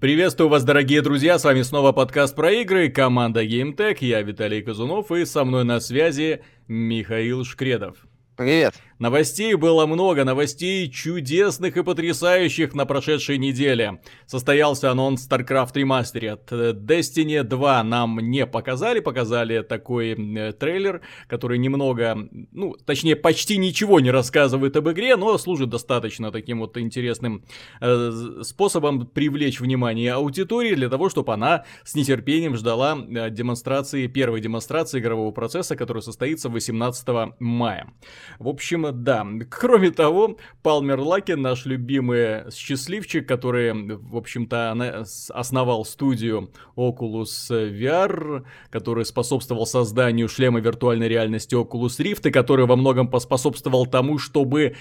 Приветствую вас, дорогие друзья, с вами снова подкаст про игры, команда GameTech, я Виталий Казунов и со мной на связи Михаил Шкредов. Привет. Новостей было много, новостей чудесных и потрясающих на прошедшей неделе. Состоялся анонс StarCraft Remastered. Destiny 2 нам не показали, показали такой э, трейлер, который немного, ну, точнее, почти ничего не рассказывает об игре, но служит достаточно таким вот интересным э, способом привлечь внимание аудитории для того, чтобы она с нетерпением ждала э, демонстрации, первой демонстрации игрового процесса, который состоится 18 мая. В общем, да. Кроме того, Палмер Лаки, наш любимый счастливчик, который, в общем-то, основал студию Oculus VR, который способствовал созданию шлема виртуальной реальности Oculus Rift, и который во многом поспособствовал тому, чтобы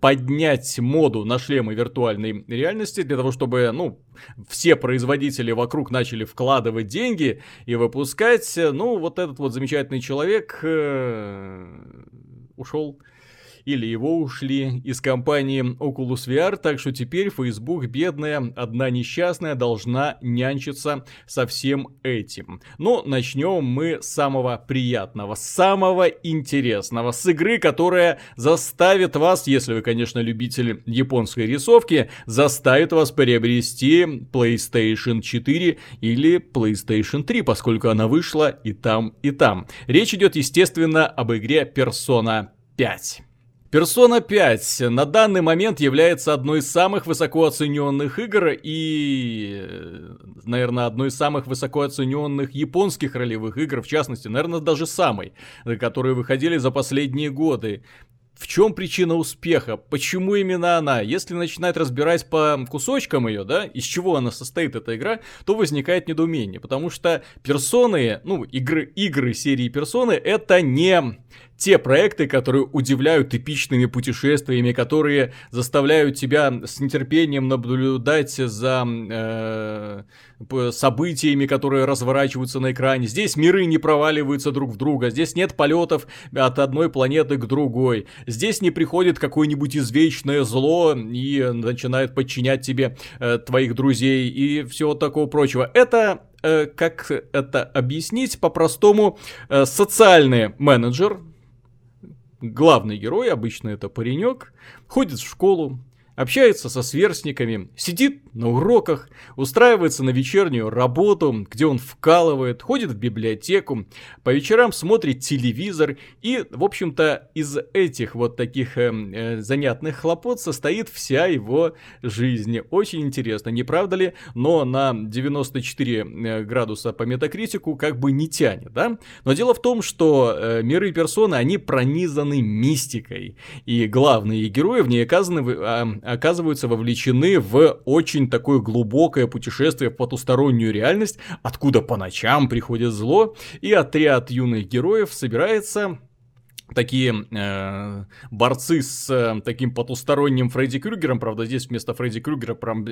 поднять моду на шлемы виртуальной реальности для того, чтобы, ну, все производители вокруг начали вкладывать деньги и выпускать, ну, вот этот вот замечательный человек э, ушел или его ушли из компании Oculus VR, так что теперь Facebook, бедная, одна несчастная, должна нянчиться со всем этим. Но начнем мы с самого приятного, самого интересного, с игры, которая заставит вас, если вы, конечно, любитель японской рисовки, заставит вас приобрести PlayStation 4 или PlayStation 3, поскольку она вышла и там, и там. Речь идет, естественно, об игре Persona 5. Persona 5 на данный момент является одной из самых высоко оцененных игр и, наверное, одной из самых высоко оцененных японских ролевых игр, в частности, наверное, даже самой, которые выходили за последние годы. В чем причина успеха? Почему именно она? Если начинать разбирать по кусочкам ее, да, из чего она состоит, эта игра, то возникает недоумение. Потому что персоны, ну, игры, игры серии персоны, это не те проекты, которые удивляют эпичными путешествиями, которые заставляют тебя с нетерпением наблюдать за э, событиями, которые разворачиваются на экране. Здесь миры не проваливаются друг в друга, здесь нет полетов от одной планеты к другой. Здесь не приходит какое-нибудь извечное зло и начинает подчинять тебе э, твоих друзей и всего такого прочего. Это э, как это объяснить по-простому, э, социальный менеджер, главный герой, обычно это паренек, ходит в школу, общается со сверстниками, сидит на уроках, устраивается на вечернюю работу, где он вкалывает, ходит в библиотеку, по вечерам смотрит телевизор и, в общем-то, из этих вот таких э, э, занятных хлопот состоит вся его жизнь. Очень интересно, не правда ли? Но на 94 э, градуса по метакритику как бы не тянет, да? Но дело в том, что э, миры персоны, они пронизаны мистикой, и главные герои в ней оказаны, э, оказываются вовлечены в очень такое глубокое путешествие в потустороннюю реальность, откуда по ночам приходит зло, и отряд юных героев собирается такие э, борцы с э, таким потусторонним Фредди Крюгером, правда, здесь вместо Фредди Крюгера прям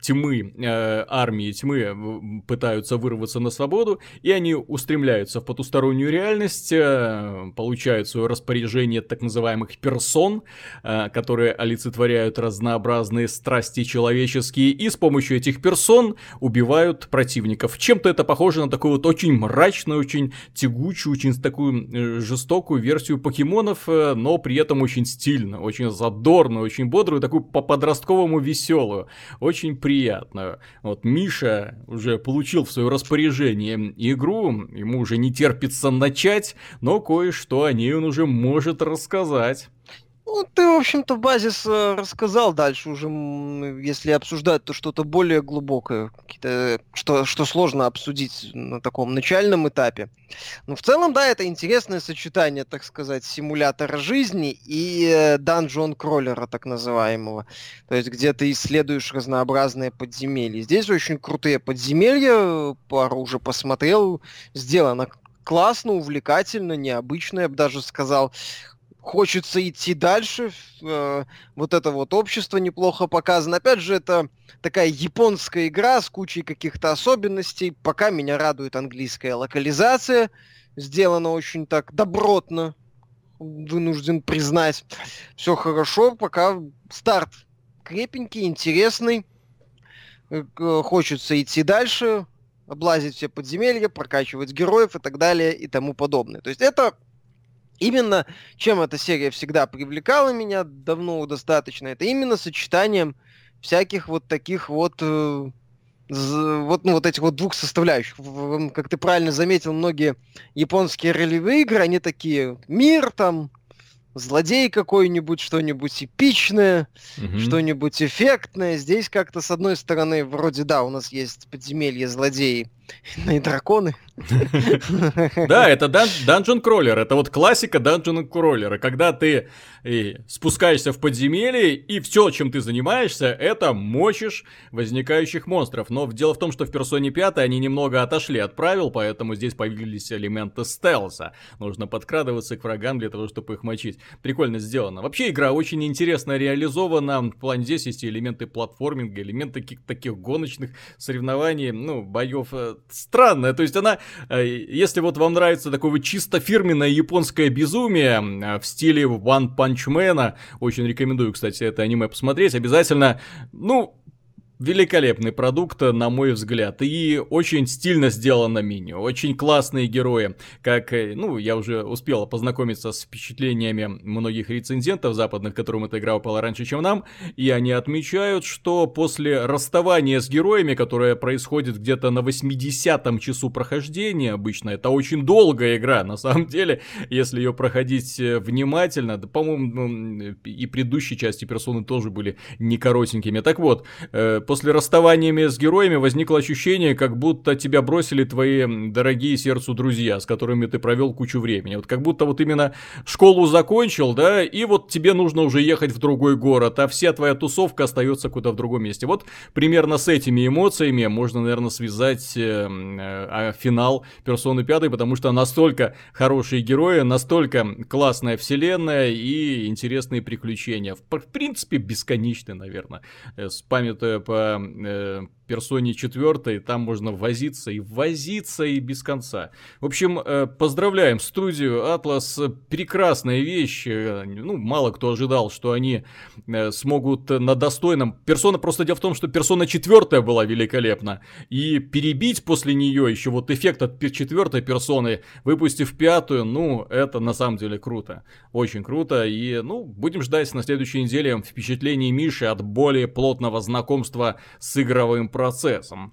тьмы, э, армии тьмы пытаются вырваться на свободу, и они устремляются в потустороннюю реальность, э, получают свое распоряжение так называемых персон, э, которые олицетворяют разнообразные страсти человеческие, и с помощью этих персон убивают противников. Чем-то это похоже на такую вот очень мрачную, очень тягучую, очень такую э, жестокую версию покемонов, э, но при этом очень стильно, очень задорно, очень бодрую, такую по-подростковому веселую, очень приятную. Вот Миша уже получил в свое распоряжение игру, ему уже не терпится начать, но кое-что о ней он уже может рассказать. Ну, ты, в общем-то, базис э, рассказал дальше уже, если обсуждать, то что-то более глубокое, что, что сложно обсудить на таком начальном этапе. Но в целом, да, это интересное сочетание, так сказать, симулятора жизни и данжон кроллера, так называемого. То есть, где ты исследуешь разнообразные подземелья. Здесь очень крутые подземелья, пару уже посмотрел, сделано классно, увлекательно, необычно, я бы даже сказал хочется идти дальше. Э, вот это вот общество неплохо показано. Опять же, это такая японская игра с кучей каких-то особенностей. Пока меня радует английская локализация. Сделана очень так добротно, вынужден признать. Все хорошо, пока старт крепенький, интересный. э, хочется идти дальше, облазить все подземелья, прокачивать героев и так далее и тому подобное. То есть это именно, чем эта серия всегда привлекала меня давно достаточно, это именно сочетанием всяких вот таких вот э, вот, ну, вот этих вот двух составляющих. Как ты правильно заметил, многие японские ролевые игры, они такие, мир там, злодей какой-нибудь, что-нибудь эпичное, угу. что-нибудь эффектное. Здесь как-то, с одной стороны, вроде, да, у нас есть подземелье злодеи, ну и драконы. Да, это Dungeon Crawler, это вот классика Dungeon Crawler, когда ты спускаешься в подземелье, и все, чем ты занимаешься, это мочишь возникающих монстров. Но дело в том, что в Персоне 5 они немного отошли от правил, поэтому здесь появились элементы стелса. Нужно подкрадываться к врагам для того, чтобы их мочить. Прикольно сделано. Вообще игра очень интересно реализована. В плане здесь есть элементы платформинга, элементы каких-то таких гоночных соревнований, ну, боев э, странная. То есть она, если вот вам нравится такое вот чисто фирменное японское безумие э, в стиле One Punch Man, очень рекомендую, кстати, это аниме посмотреть, обязательно, ну, великолепный продукт, на мой взгляд. И очень стильно сделано мини. Очень классные герои. Как, э, ну, я уже успел познакомиться с впечатлениями многих рецензентов западных, которым эта игра упала раньше, чем нам. И они отмечают, что после расставания с героями, которое происходит где-то на 80-м часу прохождения обычно, это очень долгая игра, на самом деле, если ее проходить э, внимательно. Да, по-моему, и предыдущие части персоны тоже были не коротенькими. Так вот, э, После расставаниями с героями возникло ощущение, как будто тебя бросили твои дорогие сердцу друзья, с которыми ты провел кучу времени. Вот как будто вот именно школу закончил, да, и вот тебе нужно уже ехать в другой город, а вся твоя тусовка остается куда-то в другом месте. Вот примерно с этими эмоциями можно, наверное, связать э, э, финал Персоны 5, потому что настолько хорошие герои, настолько классная вселенная и интересные приключения. В, принципе, бесконечные, наверное, э, с памятуя по arba e, персоне 4, там можно возиться и возиться и без конца. В общем, э, поздравляем студию Atlas, прекрасная вещь, э, ну, мало кто ожидал, что они э, смогут на достойном... Персона, просто дело в том, что персона 4 была великолепна, и перебить после нее еще вот эффект от четвертой персоны, выпустив пятую, ну, это на самом деле круто, очень круто, и, ну, будем ждать на следующей неделе впечатлений Миши от более плотного знакомства с игровым процессом.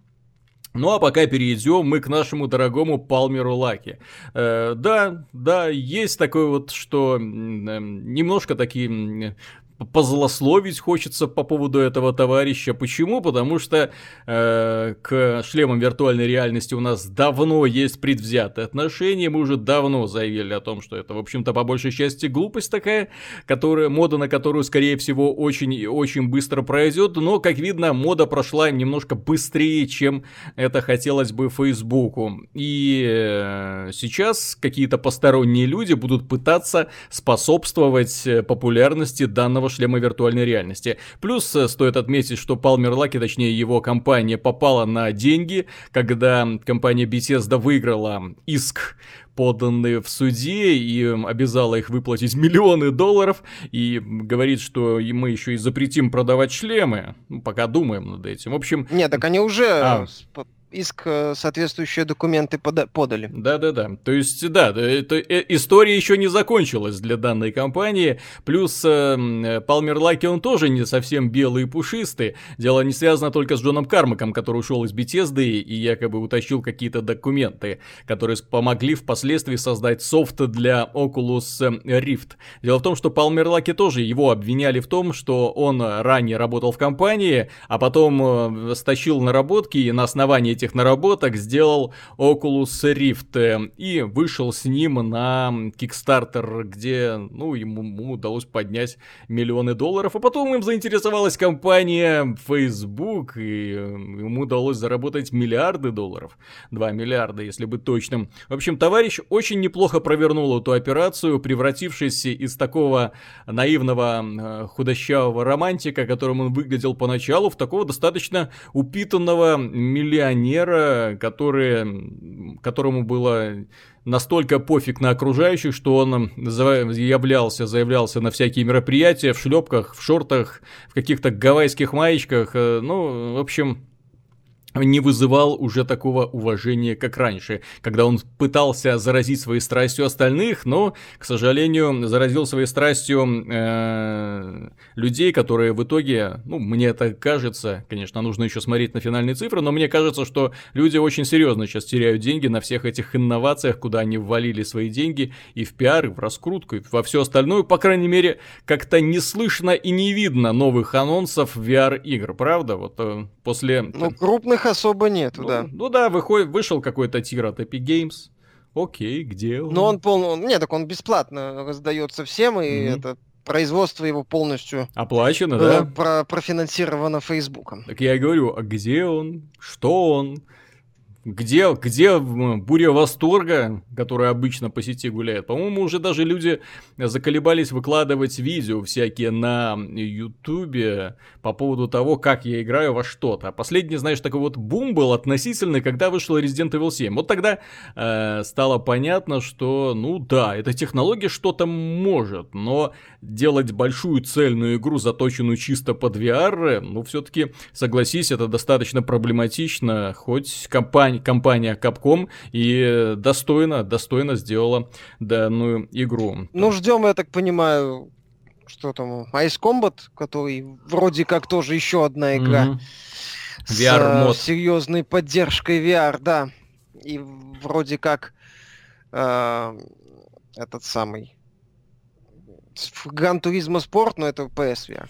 Ну а пока перейдем мы к нашему дорогому Палмеру Лаки. Э, да, да, есть такое вот, что э, немножко такие позлословить хочется по поводу этого товарища. Почему? Потому что э, к шлемам виртуальной реальности у нас давно есть предвзятое отношение. Мы уже давно заявили о том, что это, в общем-то, по большей части глупость такая, которая, мода на которую, скорее всего, очень-очень быстро пройдет. Но, как видно, мода прошла немножко быстрее, чем это хотелось бы Фейсбуку. И э, сейчас какие-то посторонние люди будут пытаться способствовать э, популярности данного нового шлема виртуальной реальности. Плюс э, стоит отметить, что Palmer Lucky, точнее его компания, попала на деньги, когда компания Bethesda выиграла иск поданные в суде и обязала их выплатить миллионы долларов и говорит, что мы еще и запретим продавать шлемы. Ну, пока думаем над этим. В общем... Нет, так они уже а иск э, соответствующие документы пода- подали. Да-да-да. То есть, да, это, э, история еще не закончилась для данной компании. Плюс э, Палмер Лаки, он тоже не совсем белый и пушистый. Дело не связано только с Джоном Кармаком, который ушел из Bethesda и якобы утащил какие-то документы, которые помогли впоследствии создать софт для Oculus Rift. Дело в том, что Палмер Лаки тоже его обвиняли в том, что он ранее работал в компании, а потом стащил наработки и на основании этих наработок сделал Oculus Rift э, и вышел с ним на Kickstarter, где, ну, ему, ему удалось поднять миллионы долларов, а потом им заинтересовалась компания Facebook, и э, ему удалось заработать миллиарды долларов, 2 миллиарда, если быть точным. В общем, товарищ очень неплохо провернул эту операцию, превратившись из такого наивного э, худощавого романтика, которым он выглядел поначалу, в такого достаточно упитанного миллионера, инженера, который, которому было настолько пофиг на окружающих, что он заявлялся, заявлялся на всякие мероприятия в шлепках, в шортах, в каких-то гавайских маечках. Э, ну, в общем, не вызывал уже такого уважения, как раньше, когда он пытался заразить своей страстью остальных, но, к сожалению, заразил своей страстью э, людей, которые в итоге, ну, мне это кажется, конечно, нужно еще смотреть на финальные цифры, но мне кажется, что люди очень серьезно сейчас теряют деньги на всех этих инновациях, куда они ввалили свои деньги и в пиар, и в раскрутку, и во все остальное, по крайней мере, как-то не слышно и не видно новых анонсов VR-игр, правда? Вот э, после... Ну, крупных особо нету, ну, да. Ну да, выходит, вышел какой-то тир от Epic Games. Окей, где он? Но он полный... Нет, так он бесплатно раздается всем, и mm-hmm. это производство его полностью оплачено, э, да? Про профинансировано Фейсбуком. Так я и говорю, а где он? Что он? Где, где буря восторга, которая обычно по сети гуляет? По-моему, уже даже люди заколебались выкладывать видео всякие на Ютубе по поводу того, как я играю во что-то. Последний, знаешь, такой вот бум был относительный, когда вышел Resident Evil 7. Вот тогда э, стало понятно, что, ну да, эта технология что-то может, но делать большую цельную игру, заточенную чисто под VR, ну все-таки, согласись, это достаточно проблематично, хоть компания компания Capcom и достойно, достойно сделала данную игру. Ну, ждем, я так понимаю, что там, Ice Combat, который вроде как тоже еще одна игра. Mm-hmm. С VR-мод. С серьезной поддержкой VR, да. И вроде как э, этот самый Гран Туризма Спорт, но это PSVR.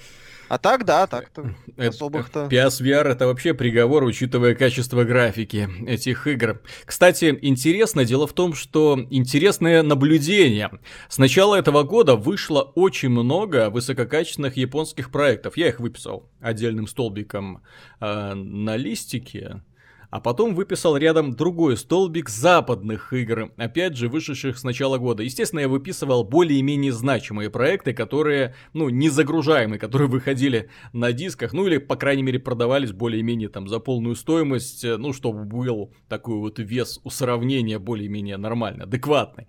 А так, да, так-то особых-то... PSVR это вообще приговор, учитывая качество графики этих игр. Кстати, интересно, дело в том, что интересное наблюдение. С начала этого года вышло очень много высококачественных японских проектов. Я их выписал отдельным столбиком э, на листике. А потом выписал рядом другой столбик западных игр, опять же вышедших с начала года. Естественно, я выписывал более-менее значимые проекты, которые, ну, не загружаемые, которые выходили на дисках, ну или, по крайней мере, продавались более-менее там за полную стоимость, э, ну, чтобы был такой вот вес у сравнения более-менее нормальный, адекватный.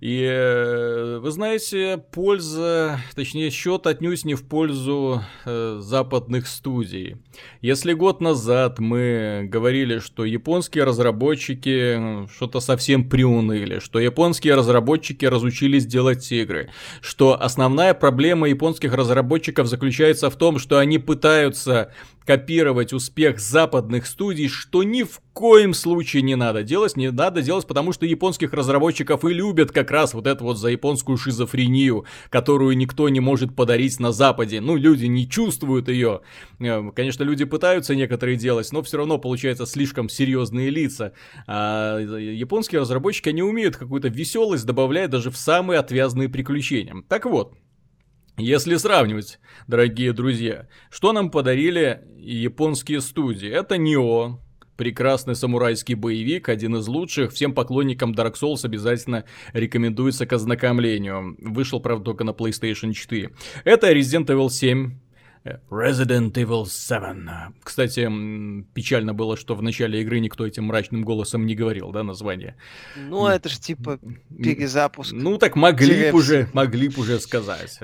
И э, вы знаете, польза, точнее счет отнюдь не в пользу э, западных студий. Если год назад мы говорили, что японские разработчики что-то совсем приуныли, что японские разработчики разучились делать игры, что основная проблема японских разработчиков заключается в том, что они пытаются копировать успех западных студий, что ни в коем случае не надо делать, не надо делать, потому что японских разработчиков и любят как раз вот это вот за японскую шизофрению, которую никто не может подарить на Западе. Ну, люди не чувствуют ее. Э, конечно, люди пытаются некоторые делать, но все равно получается слишком серьезные лица. А японские разработчики, они умеют какую-то веселость добавлять даже в самые отвязные приключения. Так вот, если сравнивать, дорогие друзья, что нам подарили японские студии? Это Нио, прекрасный самурайский боевик, один из лучших. Всем поклонникам Dark Souls обязательно рекомендуется к ознакомлению. Вышел, правда, только на PlayStation 4. Это Resident Evil 7, Resident Evil 7. Кстати, печально было, что в начале игры никто этим мрачным голосом не говорил, да, название. Ну, это же типа перезапуск. Ну, так могли бы уже, могли бы уже сказать.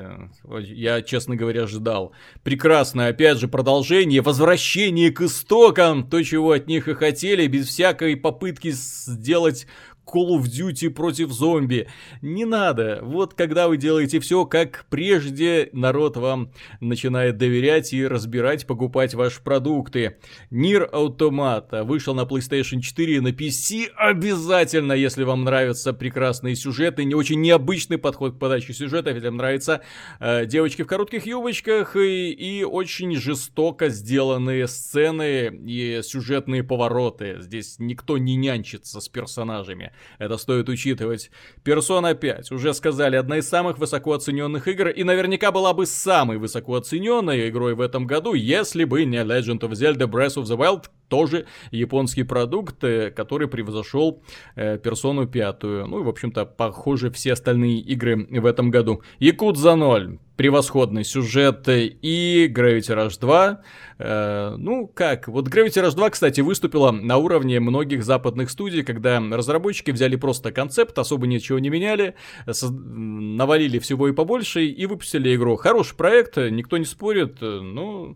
Я, честно говоря, ждал. Прекрасное, опять же, продолжение, возвращение к истокам, то, чего от них и хотели, без всякой попытки сделать Call of Duty против зомби. Не надо. Вот когда вы делаете все как прежде, народ вам начинает доверять и разбирать, покупать ваши продукты. Нир Automata вышел на PlayStation 4 и на PC обязательно, если вам нравятся прекрасные сюжеты, не очень необычный подход к подаче сюжета, если вам нравятся э, девочки в коротких юбочках и, и очень жестоко сделанные сцены и сюжетные повороты. Здесь никто не нянчится с персонажами. Это стоит учитывать. Persona 5, уже сказали, одна из самых высоко оцененных игр, и наверняка была бы самой высоко оцененной игрой в этом году, если бы не Legend of Zelda Breath of the Wild, тоже японский продукт, э, который превзошел э, Персону 5. Ну и, в общем-то, похоже, все остальные игры в этом году. Якудза 0 превосходный сюжет и Gravity Rush 2. Э, ну как, вот Gravity Rush 2, кстати, выступила на уровне многих западных студий, когда разработчики взяли просто концепт, особо ничего не меняли, навалили всего и побольше и выпустили игру. Хороший проект, никто не спорит, ну... э,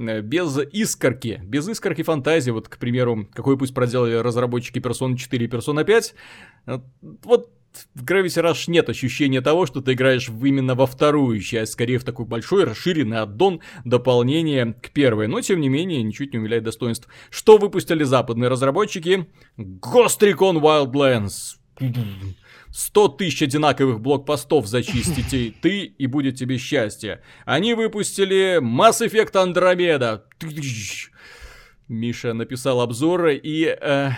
без искорки, без искорки фантазии, вот, к примеру, какой пусть проделали разработчики Persona 4 и Persona 5, вот в Gravity Rush нет ощущения того, что ты играешь в, именно во вторую часть, скорее в такой большой, расширенный аддон, дополнение к первой. Но, тем не менее, ничуть не умиляет достоинств. Что выпустили западные разработчики? Ghost Recon Wildlands. 100 тысяч одинаковых блокпостов зачистите ты, и будет тебе счастье. Они выпустили Mass Effect Andromeda. Миша написал обзор, и... Э,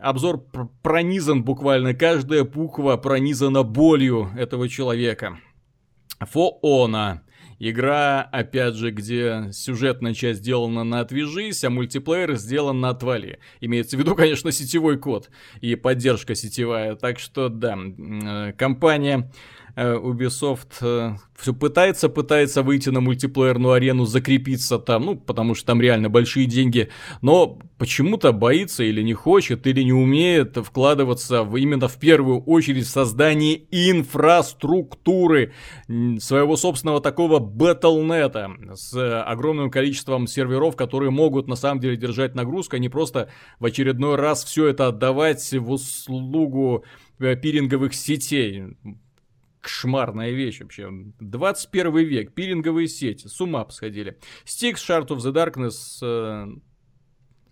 обзор пронизан буквально, каждая буква пронизана болью этого человека. Фоона. Игра, опять же, где сюжетная часть сделана на «отвяжись», а мультиплеер сделан на «отвали». Имеется в виду, конечно, сетевой код и поддержка сетевая. Так что, да, э, компания Ubisoft э, все пытается, пытается выйти на мультиплеерную арену, закрепиться там, ну, потому что там реально большие деньги, но почему-то боится или не хочет, или не умеет вкладываться в, именно в первую очередь в создание инфраструктуры своего собственного такого батлнета с огромным количеством серверов, которые могут на самом деле держать нагрузку, а не просто в очередной раз все это отдавать в услугу э, пиринговых сетей кошмарная вещь вообще. 21 век, пиринговые сети, с ума посходили. Styx, Shard of the Darkness,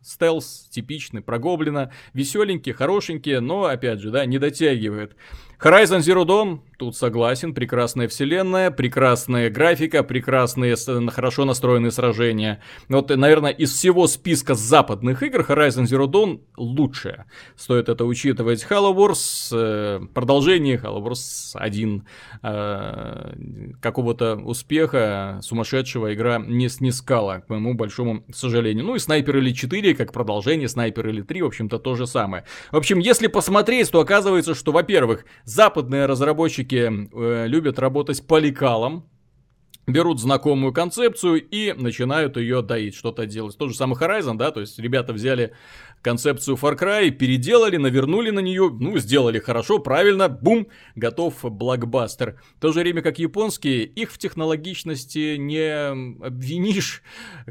стелс типичный, про гоблина, веселенький, хорошенький, но, опять же, да, не дотягивает. Horizon Zero Dawn, тут согласен, прекрасная вселенная, прекрасная графика, прекрасные, хорошо настроенные сражения. Вот, наверное, из всего списка западных игр Horizon Zero Dawn лучшая. Стоит это учитывать. Halo Wars, э, продолжение Halo Wars 1, э, какого-то успеха сумасшедшего игра не снискала, к моему большому сожалению. Ну и Sniper Elite 4, как продолжение Sniper Elite 3, в общем-то, то же самое. В общем, если посмотреть, то оказывается, что, во-первых, Западные разработчики э, любят работать по лекалам, берут знакомую концепцию и начинают ее доить, что-то делать. Тот же самый Horizon, да, то есть ребята взяли концепцию Far Cry, переделали, навернули на нее, ну, сделали хорошо, правильно, бум, готов блокбастер. В то же время, как японские, их в технологичности не обвинишь,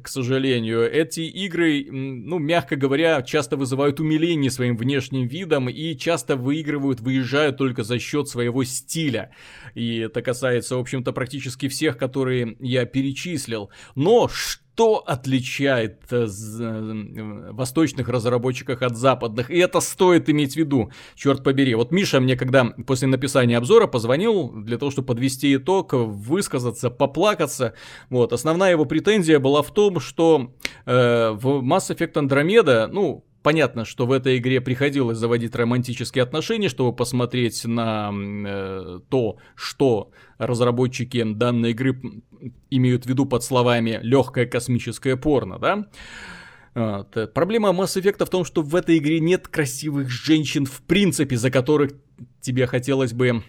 к сожалению. Эти игры, ну, мягко говоря, часто вызывают умиление своим внешним видом и часто выигрывают, выезжают только за счет своего стиля. И это касается, в общем-то, практически всех, которые я перечислил. Но что что отличает э, э, восточных разработчиков от западных. И это стоит иметь в виду, черт побери. Вот Миша мне, когда после написания обзора позвонил для того, чтобы подвести итог, высказаться, поплакаться. Вот. Основная его претензия была в том, что э, в Mass Effect Andromeda, ну, Понятно, что в этой игре приходилось заводить романтические отношения, чтобы посмотреть на э, то, что разработчики данной игры имеют в виду под словами легкое космическое порно, да? Вот. Проблема Mass Effect в том, что в этой игре нет красивых женщин в принципе, за которых тебе хотелось бы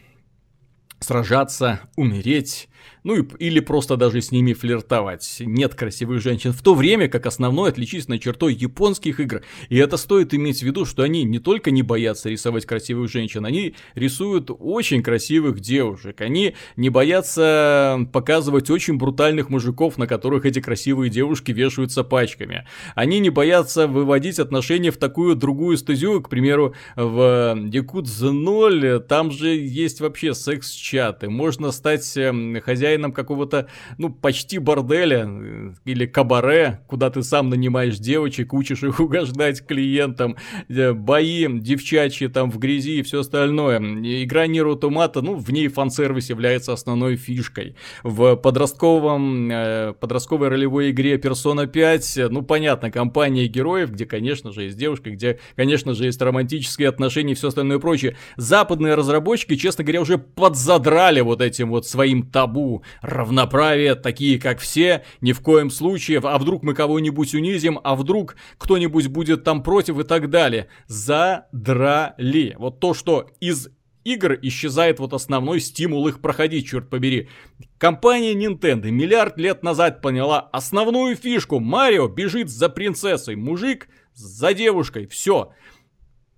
сражаться, умереть, ну и, или просто даже с ними флиртовать. Нет красивых женщин, в то время как основной отличительной чертой японских игр, и это стоит иметь в виду, что они не только не боятся рисовать красивых женщин, они рисуют очень красивых девушек, они не боятся показывать очень брутальных мужиков, на которых эти красивые девушки вешаются пачками. Они не боятся выводить отношения в такую другую стезю, к примеру, в Якудза 0, там же есть вообще секс-чаты, можно стать хозяином какого-то, ну, почти борделя э, или кабаре, куда ты сам нанимаешь девочек, учишь их угождать клиентам, э, бои девчачьи там в грязи и все остальное. Игра Ниру Томата, ну, в ней фан-сервис является основной фишкой. В подростковом, э, подростковой ролевой игре Persona 5, ну, понятно, компания героев, где, конечно же, есть девушка, где, конечно же, есть романтические отношения и все остальное прочее. Западные разработчики, честно говоря, уже подзадрали вот этим вот своим табу равноправие, такие как все, ни в коем случае, а вдруг мы кого-нибудь унизим, а вдруг кто-нибудь будет там против и так далее. Задрали. Вот то, что из игр исчезает вот основной стимул их проходить, черт побери. Компания Nintendo миллиард лет назад поняла основную фишку. Марио бежит за принцессой, мужик за девушкой, все.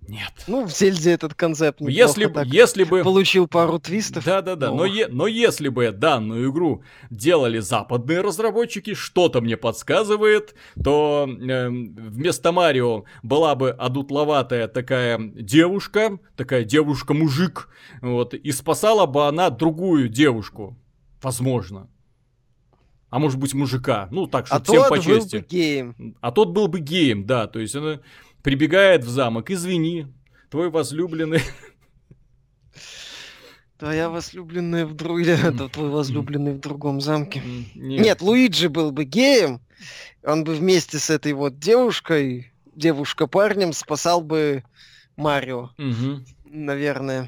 Нет. Ну, в Зельде этот концепт если, так если бы... получил пару твистов. Да-да-да, но, е- но если бы данную игру делали западные разработчики, что-то мне подсказывает, то э, вместо Марио была бы одутловатая такая девушка, такая девушка-мужик, вот, и спасала бы она другую девушку, возможно. А может быть мужика, ну так, чтобы а всем по чести. Был бы геем. А тот был бы геем, да, то есть она прибегает в замок, извини, твой возлюбленный... Твоя возлюбленная в друг... Это твой возлюбленный в другом замке. Нет. Нет, Луиджи был бы геем, он бы вместе с этой вот девушкой, девушка-парнем, спасал бы Марио. Угу. Наверное.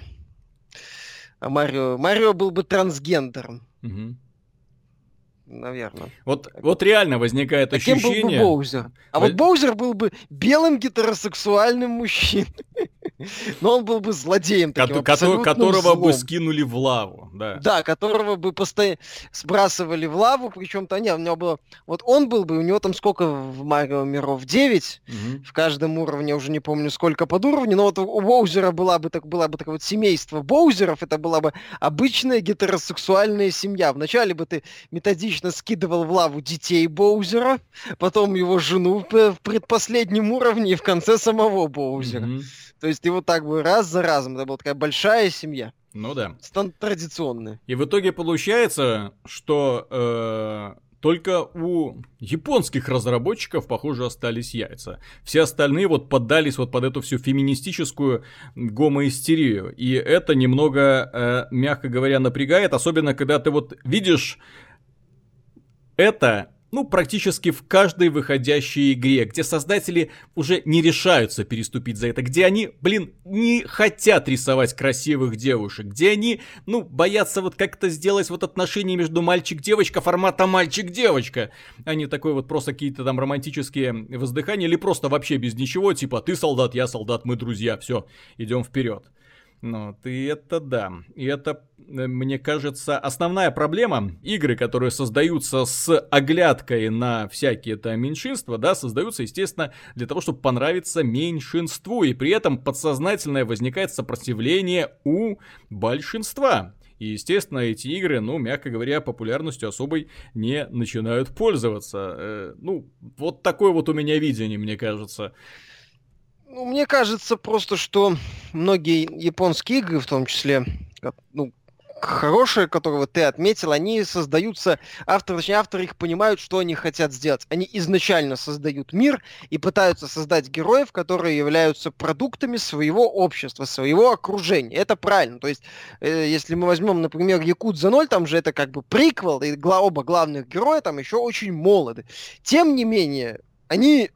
А Марио... Марио был бы трансгендером. Угу наверное. Вот, вот реально возникает Такое ощущение... был бы Боузер. А вот Боузер был бы белым гетеросексуальным мужчиной. Но он был бы злодеем таким, Ко- Которого злом. бы скинули в лаву, да. Да, которого бы постоянно сбрасывали в лаву, причем-то, не, у него было... Вот он был бы, у него там сколько в Марио миров? 9. Угу. В каждом уровне, уже не помню сколько под уровнем, но вот у Боузера была бы, так, была бы такое вот семейство Боузеров, это была бы обычная гетеросексуальная семья. Вначале бы ты методично скидывал в лаву детей Боузера, потом его жену в предпоследнем уровне и в конце самого Боузера. Угу. То есть вот так бы раз за разом, это была такая большая семья. Ну да. Стан традиционная. И в итоге получается, что э, только у японских разработчиков, похоже, остались яйца. Все остальные вот поддались вот под эту всю феминистическую гомоистерию. И это немного, э, мягко говоря, напрягает, особенно когда ты вот видишь это ну, практически в каждой выходящей игре, где создатели уже не решаются переступить за это, где они, блин, не хотят рисовать красивых девушек, где они, ну, боятся вот как-то сделать вот отношения между мальчик-девочка формата мальчик-девочка, а не такой вот просто какие-то там романтические воздыхания, или просто вообще без ничего, типа ты солдат, я солдат, мы друзья, все, идем вперед. Ну, и это да. И это, э, мне кажется, основная проблема. Игры, которые создаются с оглядкой на всякие это меньшинства, да, создаются, естественно, для того, чтобы понравиться меньшинству. И при этом подсознательное возникает сопротивление у большинства. И, естественно, эти игры, ну, мягко говоря, популярностью особой не начинают пользоваться. Э, ну, вот такое вот у меня видение, мне кажется. Ну, мне кажется просто, что многие японские игры, в том числе, ну, хорошие, которого ты отметил, они создаются, авторы, точнее, авторы их понимают, что они хотят сделать. Они изначально создают мир и пытаются создать героев, которые являются продуктами своего общества, своего окружения. Это правильно. То есть, э, если мы возьмем, например, Якудза 0, там же это как бы приквел, и гла- оба главных героя там еще очень молоды. Тем не менее, они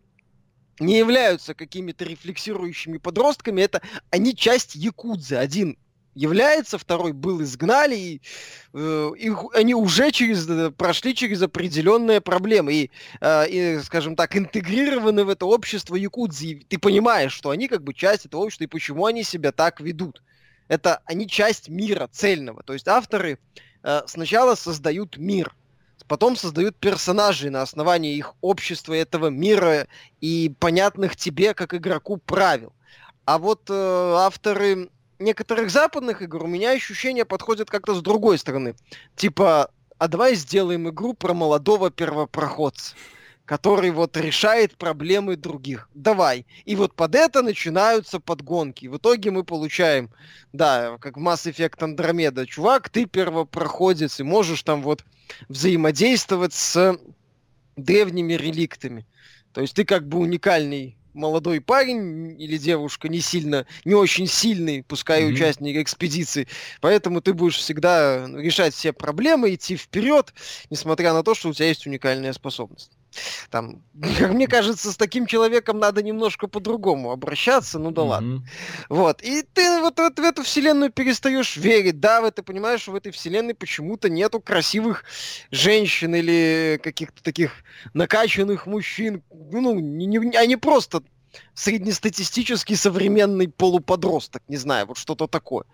не являются какими-то рефлексирующими подростками, это они часть якудзы. Один является, второй был изгнали, и э, их, они уже через, э, прошли через определенные проблемы и, э, и, скажем так, интегрированы в это общество якудзы. И ты понимаешь, что они как бы часть этого общества, и почему они себя так ведут. Это они часть мира цельного. То есть авторы э, сначала создают мир, потом создают персонажей на основании их общества, этого мира и понятных тебе, как игроку, правил. А вот э, авторы некоторых западных игр у меня ощущения подходят как-то с другой стороны. Типа, а давай сделаем игру про молодого первопроходца который вот решает проблемы других. Давай. И вот под это начинаются подгонки. В итоге мы получаем, да, как в Mass Effect Andromeda, чувак, ты первопроходец и можешь там вот взаимодействовать с древними реликтами. То есть ты как бы уникальный молодой парень или девушка не сильно, не очень сильный, пускай mm-hmm. участник экспедиции, поэтому ты будешь всегда решать все проблемы, идти вперед, несмотря на то, что у тебя есть уникальная способность. Там, как мне кажется, с таким человеком надо немножко по-другому обращаться, ну да mm-hmm. ладно. Вот. И ты вот, вот в эту вселенную перестаешь верить. Да, в ты понимаешь, что в этой вселенной почему-то нету красивых женщин или каких-то таких накачанных мужчин. Ну, не, не, они просто среднестатистический современный полуподросток, не знаю, вот что-то такое.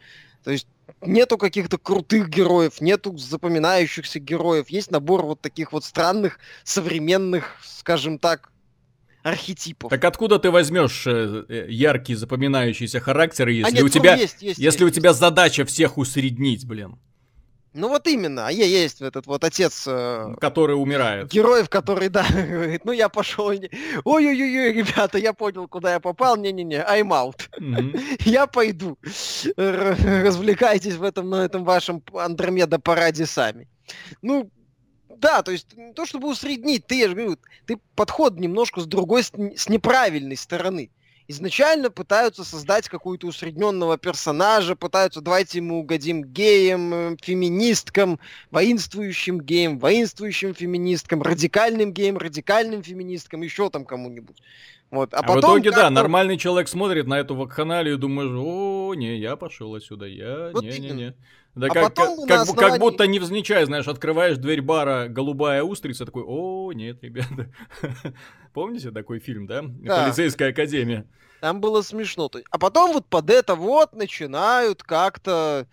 То есть нету каких-то крутых героев, нету запоминающихся героев. Есть набор вот таких вот странных, современных, скажем так, архетипов. Так откуда ты возьмешь э, э, яркие запоминающиеся характеры, если а нет, у тебя, есть, есть, если есть, у тебя задача всех усреднить, блин? Ну вот именно, а есть этот вот отец... Э, который умирает. Героев, который, да, говорит, ну я пошел, ой-ой-ой, ребята, я понял, куда я попал, не-не-не, I'm out. Mm-hmm. я пойду. Развлекайтесь в этом, на этом вашем Андромеда параде сами. Ну, да, то есть то, чтобы усреднить, ты, я же говорю, ты подход немножко с другой, с неправильной стороны изначально пытаются создать какую-то усредненного персонажа, пытаются, давайте ему угодим геям, э, феминисткам, воинствующим геям, воинствующим феминисткам, радикальным геям, радикальным феминисткам, еще там кому-нибудь. Вот. А, а потом, в итоге, да, нормальный человек смотрит на эту вакханалию и думаешь, о, не, я пошел отсюда, я, вот не-не-не. Да а как, как, как, основании... как будто невзначай, знаешь, открываешь дверь бара «Голубая устрица», такой, о, нет, ребята. Помните такой фильм, да? да? Полицейская академия. Там было смешно. А потом вот под это вот начинают как-то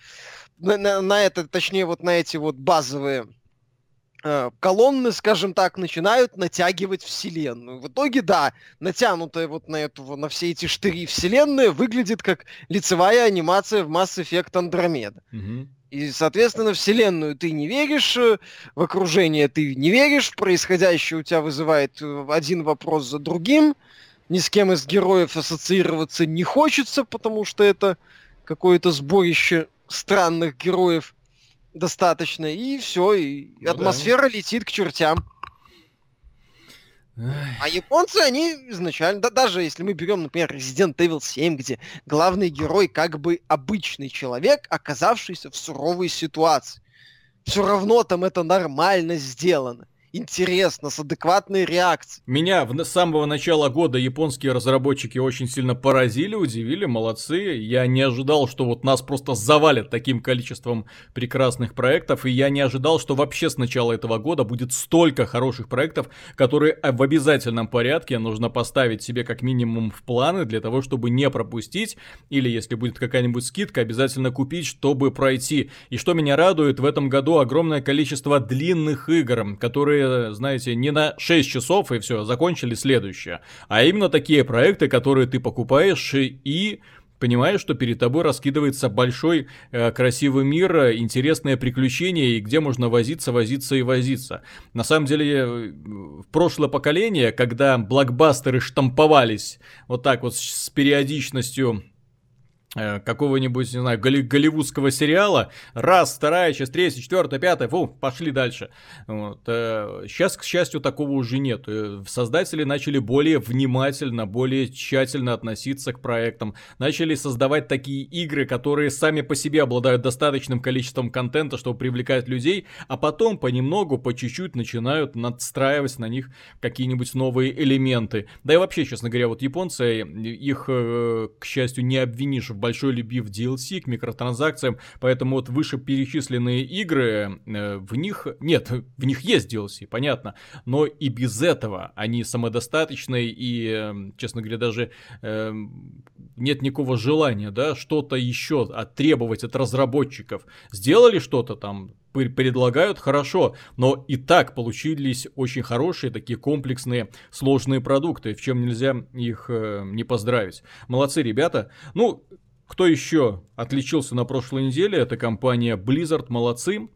на, на, на это, точнее, вот на эти вот базовые колонны, скажем так, начинают натягивать вселенную. В итоге, да, натянутая вот на эту, на все эти штыри вселенная выглядит как лицевая анимация в Mass Effect Andromeda. Угу. И, соответственно, вселенную ты не веришь, э, в окружение ты не веришь, происходящее у тебя вызывает э, один вопрос за другим, ни с кем из героев ассоциироваться не хочется, потому что это какое-то сборище странных героев достаточно, и все, и ну, атмосфера да. летит к чертям. А японцы, они изначально, да, даже если мы берем, например, Resident Evil 7, где главный герой как бы обычный человек, оказавшийся в суровой ситуации, все равно там это нормально сделано интересно, с адекватной реакцией. Меня в, с самого начала года японские разработчики очень сильно поразили, удивили, молодцы. Я не ожидал, что вот нас просто завалят таким количеством прекрасных проектов, и я не ожидал, что вообще с начала этого года будет столько хороших проектов, которые в обязательном порядке нужно поставить себе как минимум в планы для того, чтобы не пропустить, или если будет какая-нибудь скидка, обязательно купить, чтобы пройти. И что меня радует, в этом году огромное количество длинных игр, которые которые, знаете, не на 6 часов и все, закончили следующее, а именно такие проекты, которые ты покупаешь и понимаешь, что перед тобой раскидывается большой э, красивый мир, интересное приключение, и где можно возиться, возиться и возиться. На самом деле, э, в прошлое поколение, когда блокбастеры штамповались вот так вот с периодичностью Э, какого-нибудь, не знаю, голли- голливудского сериала, раз, вторая часть, третья, четвертая, пятая, фу, пошли дальше. Вот. Сейчас, э, к счастью, такого уже нет. Э, создатели начали более внимательно, более тщательно относиться к проектам, начали создавать такие игры, которые сами по себе обладают достаточным количеством контента, чтобы привлекать людей, а потом понемногу, по чуть-чуть начинают надстраивать на них какие-нибудь новые элементы. Да и вообще, честно говоря, вот японцы, их, к счастью, не обвинишь большой любви в DLC, к микротранзакциям, поэтому вот вышеперечисленные игры, э, в них, нет, в них есть DLC, понятно, но и без этого они самодостаточны и, э, честно говоря, даже э, нет никакого желания, да, что-то еще требовать от разработчиков. Сделали что-то там, предлагают хорошо, но и так получились очень хорошие, такие комплексные, сложные продукты, в чем нельзя их э, не поздравить. Молодцы ребята. Ну, кто еще отличился на прошлой неделе? Это компания Blizzard, молодцы.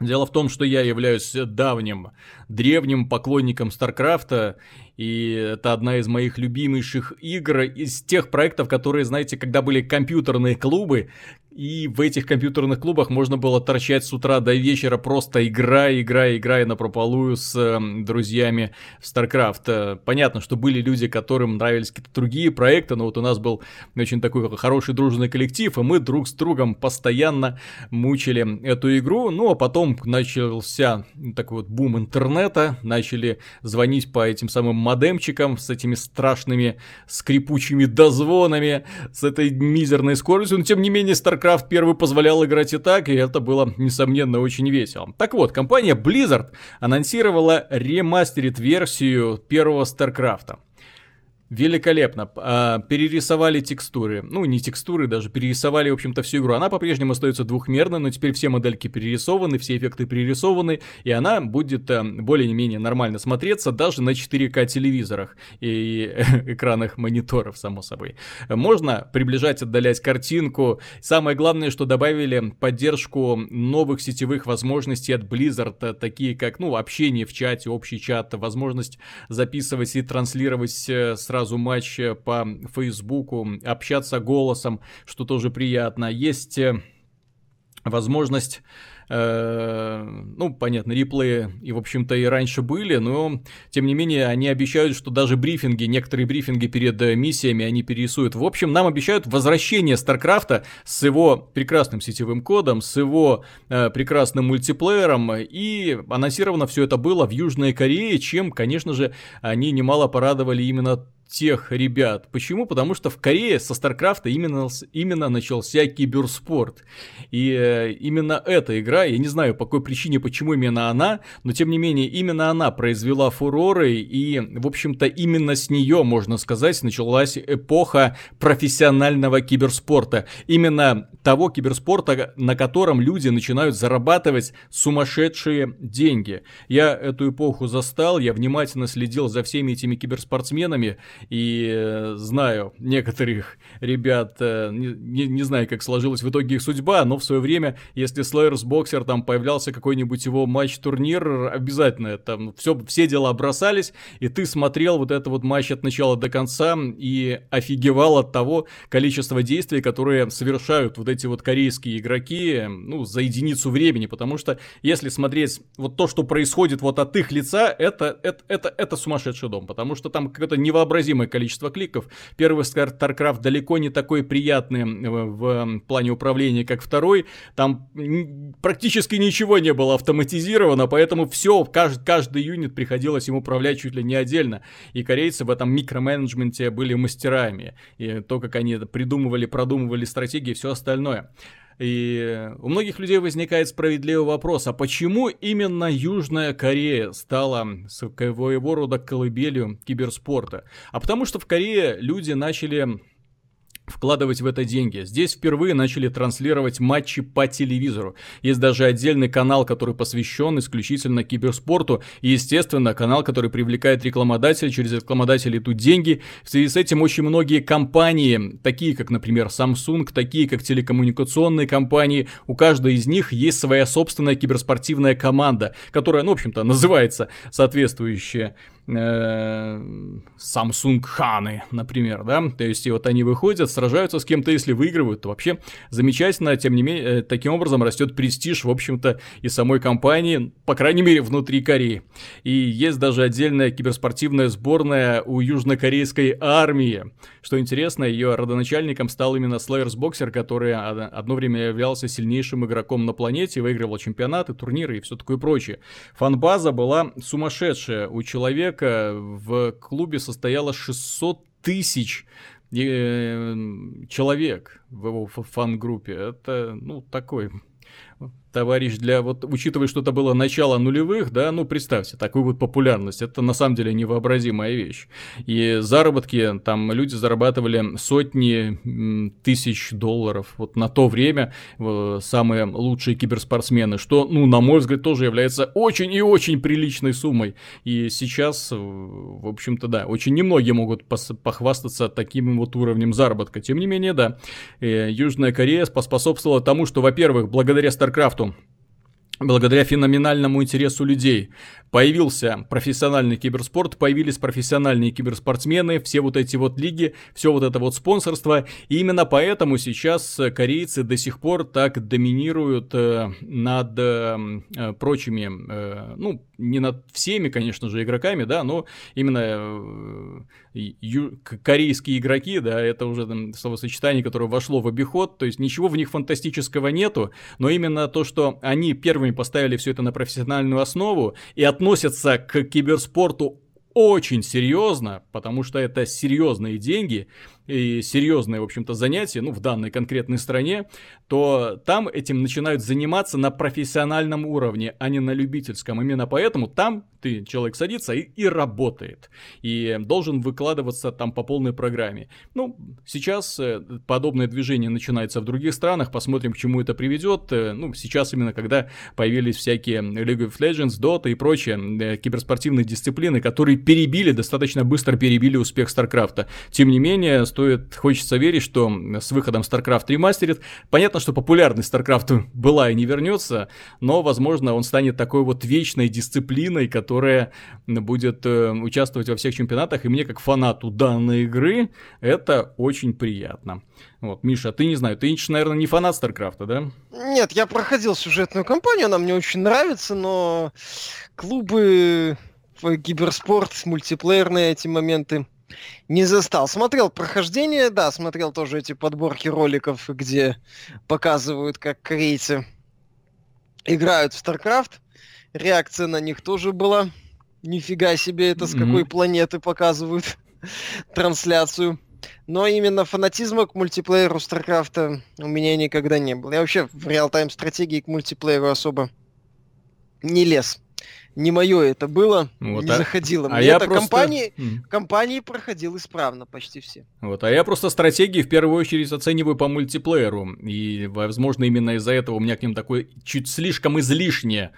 Дело в том, что я являюсь давним, древним поклонником Старкрафта, и это одна из моих любимейших игр из тех проектов, которые, знаете, когда были компьютерные клубы, и в этих компьютерных клубах можно было торчать с утра до вечера, просто играя, играя, играя на прополую с э, друзьями в StarCraft. Понятно, что были люди, которым нравились какие-то другие проекты, но вот у нас был очень такой хороший дружный коллектив, и мы друг с другом постоянно мучили эту игру. Ну, а потом начался такой вот бум интернета, начали звонить по этим самым модемчикам с этими страшными скрипучими дозвонами, с этой мизерной скоростью, но тем не менее StarCraft StarCraft 1 позволял играть и так, и это было, несомненно, очень весело. Так вот, компания Blizzard анонсировала ремастерит версию первого StarCraft. Великолепно. А, перерисовали текстуры. Ну, не текстуры даже, перерисовали, в общем-то, всю игру. Она по-прежнему остается двухмерной, но теперь все модельки перерисованы, все эффекты перерисованы, и она будет э, более-менее нормально смотреться даже на 4К телевизорах и экранах мониторов, само собой. Можно приближать, отдалять картинку. Самое главное, что добавили поддержку новых сетевых возможностей от Blizzard, такие как, ну, общение в чате, общий чат, возможность записывать и транслировать э, сразу матч э, по Фейсбуку, общаться голосом, что тоже приятно. Есть э, возможность Э, ну, понятно, реплеи и, в общем-то, и раньше были, но, тем не менее, они обещают, что даже брифинги, некоторые брифинги перед миссиями они перерисуют. В общем, нам обещают возвращение Старкрафта с его прекрасным сетевым кодом, с его э, прекрасным мультиплеером, и анонсировано все это было в Южной Корее, чем, конечно же, они немало порадовали именно тех ребят. Почему? Потому что в Корее со Старкрафта именно, именно начался киберспорт. И э, именно эта игра, я не знаю по какой причине, почему именно она, но тем не менее именно она произвела фуроры, и, в общем-то, именно с нее, можно сказать, началась эпоха профессионального киберспорта. Именно того киберспорта, на котором люди начинают зарабатывать сумасшедшие деньги. Я эту эпоху застал, я внимательно следил за всеми этими киберспортсменами, и э, знаю некоторых ребят, э, не, не, не знаю, как сложилась в итоге их судьба, но в свое время, если Slayers Boxer там появлялся какой-нибудь его матч-турнир, обязательно там все, все дела бросались, и ты смотрел вот этот вот матч от начала до конца и офигевал от того количества действий, которые совершают вот эти вот корейские игроки, ну, за единицу времени, потому что если смотреть вот то, что происходит вот от их лица, это, это, это, это сумасшедший дом, потому что там какое-то невообразимое невообразимое количество кликов. Первый StarCraft далеко не такой приятный в плане управления, как второй. Там практически ничего не было автоматизировано, поэтому все, каждый, каждый юнит приходилось им управлять чуть ли не отдельно. И корейцы в этом микроменеджменте были мастерами. И то, как они придумывали, продумывали стратегии и все остальное. И у многих людей возникает справедливый вопрос, а почему именно Южная Корея стала своего рода колыбелью киберспорта? А потому что в Корее люди начали вкладывать в это деньги. Здесь впервые начали транслировать матчи по телевизору. Есть даже отдельный канал, который посвящен исключительно киберспорту. И, естественно, канал, который привлекает рекламодателей. Через рекламодателей идут деньги. В связи с этим очень многие компании, такие как, например, Samsung, такие как телекоммуникационные компании, у каждой из них есть своя собственная киберспортивная команда, которая, ну, в общем-то, называется соответствующая Э, Samsung Ханы, например, да, то есть и вот они выходят, сражаются с кем-то, если выигрывают, то вообще замечательно, тем не менее, э, таким образом растет престиж, в общем-то, и самой компании, по крайней мере, внутри Кореи. И есть даже отдельная киберспортивная сборная у южнокорейской армии. Что интересно, ее родоначальником стал именно Slayers Boxer, который одно время являлся сильнейшим игроком на планете, выигрывал чемпионаты, турниры и все такое прочее. Фанбаза была сумасшедшая у человека, человека в клубе состояло 600 тысяч э, человек в его фан-группе. Это, ну, такой товарищ, для вот, учитывая, что это было начало нулевых, да, ну, представьте, такую вот популярность, это на самом деле невообразимая вещь. И заработки, там люди зарабатывали сотни тысяч долларов, вот на то время самые лучшие киберспортсмены, что, ну, на мой взгляд, тоже является очень и очень приличной суммой. И сейчас, в общем-то, да, очень немногие могут похвастаться таким вот уровнем заработка. Тем не менее, да, э, Южная Корея поспособствовала тому, что, во-первых, благодаря StarCraft благодаря феноменальному интересу людей. Появился профессиональный киберспорт, появились профессиональные киберспортсмены, все вот эти вот лиги, все вот это вот спонсорство. И именно поэтому сейчас корейцы до сих пор так доминируют э, над э, э прочими, ну, не над всеми, конечно же, игроками, да, но именно ю- корейские игроки, да, это уже там, словосочетание, которое вошло в обиход, то есть ничего в них фантастического нету, но именно то, что они первыми поставили все это на профессиональную основу и относятся к киберспорту очень серьезно, потому что это серьезные деньги, и серьезное, в общем-то, занятие, ну, в данной конкретной стране, то там этим начинают заниматься на профессиональном уровне, а не на любительском. Именно поэтому там ты, человек садится и, и работает. И должен выкладываться там по полной программе. Ну, сейчас э, подобное движение начинается в других странах, посмотрим, к чему это приведет. Э, ну, сейчас именно когда появились всякие League of Legends, Dota и прочие э, киберспортивные дисциплины, которые перебили, достаточно быстро перебили успех StarCraft. Тем не менее, стоит, хочется верить, что с выходом StarCraft ремастерит, понятно, что популярность StarCraft была и не вернется, но, возможно, он станет такой вот вечной дисциплиной, которая будет э, участвовать во всех чемпионатах, и мне, как фанату данной игры, это очень приятно. Вот, Миша, ты не знаю, ты, наверное, не фанат Старкрафта, да? Нет, я проходил сюжетную кампанию, она мне очень нравится, но клубы, киберспорт, мультиплеерные эти моменты не застал. Смотрел прохождение, да, смотрел тоже эти подборки роликов, где показывают, как корейцы играют в StarCraft. Реакция на них тоже была. Нифига себе, это с mm-hmm. какой планеты показывают трансляцию. Но именно фанатизма к мультиплееру StarCraft у меня никогда не было. Я вообще в реал-тайм стратегии к мультиплееру особо не лез не мое это было, вот, не а, заходило. А Мне я это просто... компании, компании проходил исправно почти все. Вот, а я просто стратегии в первую очередь оцениваю по мультиплееру. И, возможно, именно из-за этого у меня к ним такое чуть слишком излишнее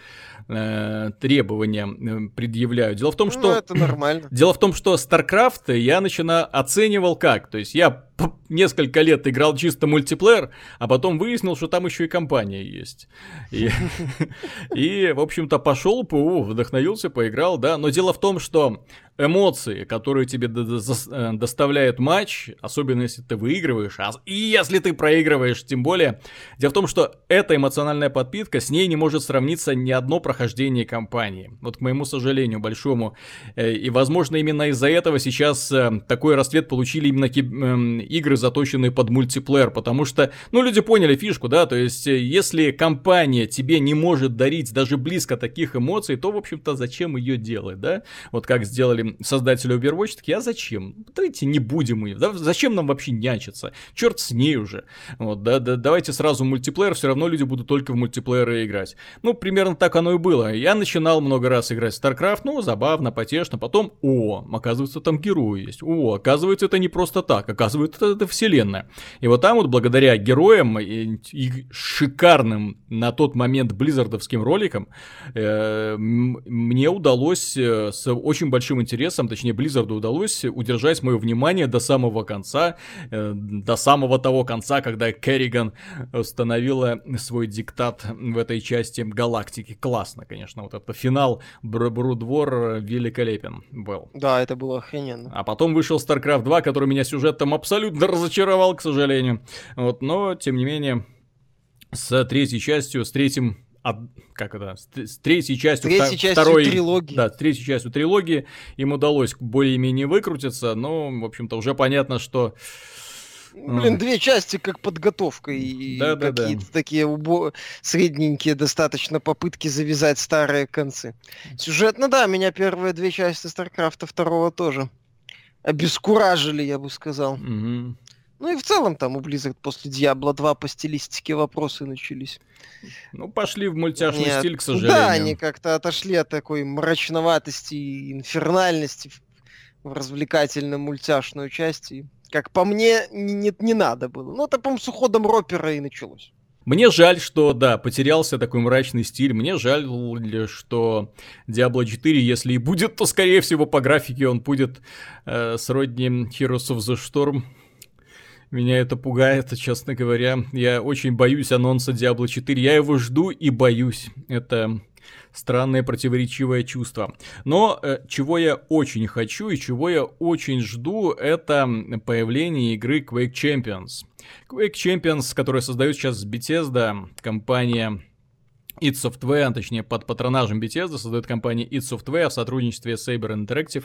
э, требования э, предъявляю. Дело в том, ну, что... Ну, это нормально. Дело в том, что StarCraft я начина оценивал как. То есть я несколько лет играл чисто мультиплеер, а потом выяснил, что там еще и компания есть. И, и в общем-то, пошел, ПУ, вдохновился, поиграл, да. Но дело в том, что эмоции, которые тебе э, доставляет матч, особенно если ты выигрываешь, а и если ты проигрываешь, тем более. Дело в том, что эта эмоциональная подпитка, с ней не может сравниться ни одно прохождение кампании. Вот к моему сожалению большому. Э, и, возможно, именно из-за этого сейчас э, такой расцвет получили именно эм, игры, заточенные под мультиплеер, потому что, ну, люди поняли фишку, да, то есть, если компания тебе не может дарить даже близко таких эмоций, то, в общем-то, зачем ее делать, да? Вот как сделали создатели Overwatch такие, а зачем? Давайте не будем ее, да? зачем нам вообще нячиться? Черт с ней уже. Вот, да, да, давайте сразу мультиплеер, все равно люди будут только в мультиплееры играть. Ну, примерно так оно и было. Я начинал много раз играть в StarCraft, ну, забавно, потешно, потом, о, оказывается, там герои есть. О, оказывается, это не просто так, оказывается, это, это вселенная. И вот там вот благодаря героям и, и шикарным на тот момент близзардовским роликам э, мне удалось э, с очень большим интересом интересом, точнее Blizzard удалось удержать мое внимание до самого конца, э, до самого того конца, когда Керриган установила свой диктат в этой части галактики. Классно, конечно, вот это финал Брудвор великолепен был. Да, это было охрененно. А потом вышел StarCraft 2, который меня сюжетом абсолютно разочаровал, к сожалению. Вот, но, тем не менее, с третьей частью, с третьим от, как это, с, с третьей частью, третьей втор, частью второй, трилогии. Да, с третьей частью трилогии им удалось более-менее выкрутиться, но, в общем-то, уже понятно, что... Блин, две части как подготовка и да, какие-то да, да. такие убо... средненькие достаточно попытки завязать старые концы. Сюжетно, да, меня первые две части Старкрафта второго тоже обескуражили, я бы сказал. Угу. Ну и в целом там у Blizzard после Diablo 2 по стилистике вопросы начались. Ну, пошли в мультяшный Нет. стиль, к сожалению. Да, они как-то отошли от такой мрачноватости и инфернальности в развлекательную мультяшную часть. И, как по мне, не, не, не надо было. Ну, это, по-моему, с уходом Ропера и началось. Мне жаль, что, да, потерялся такой мрачный стиль. Мне жаль, что Diablo 4, если и будет, то, скорее всего, по графике он будет э, сродни Heroes of the Storm. Меня это пугает, честно говоря. Я очень боюсь анонса Diablo 4. Я его жду и боюсь. Это странное противоречивое чувство. Но э, чего я очень хочу и чего я очень жду, это появление игры Quake Champions. Quake Champions, которая создает сейчас Bethesda, компания id Software, точнее под патронажем Bethesda, создает компания id Software в сотрудничестве с Saber Interactive,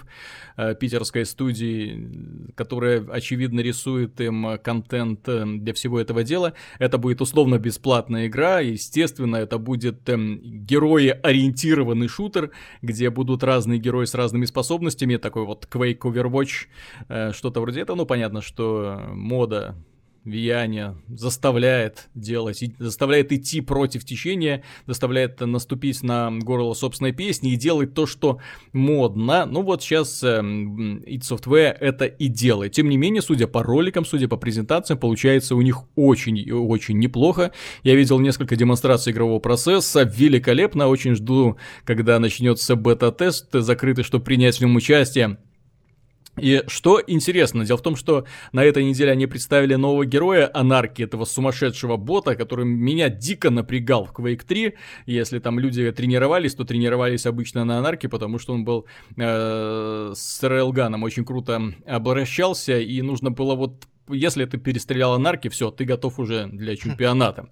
э, питерской студии, которая, очевидно, рисует им контент э, для всего этого дела. Это будет условно бесплатная игра, естественно, это будет э, герои-ориентированный шутер, где будут разные герои с разными способностями, такой вот Quake Overwatch, что-то вроде этого. Ну, понятно, что мода влияние заставляет делать, заставляет идти против течения, заставляет наступить на горло собственной песни и делать то, что модно. Ну вот сейчас э, id Software это и делает. Тем не менее, судя по роликам, судя по презентациям, получается у них очень-очень неплохо. Я видел несколько демонстраций игрового процесса, великолепно, очень жду, когда начнется бета-тест закрытый, чтобы принять в нем участие. И что интересно, дело в том, что на этой неделе они представили нового героя Анарки, этого сумасшедшего бота, который меня дико напрягал в Quake 3. Если там люди тренировались, то тренировались обычно на Анарке, потому что он был э, с рейлганом очень круто обращался, и нужно было вот если ты перестрелял анарки, все, ты готов уже для чемпионата.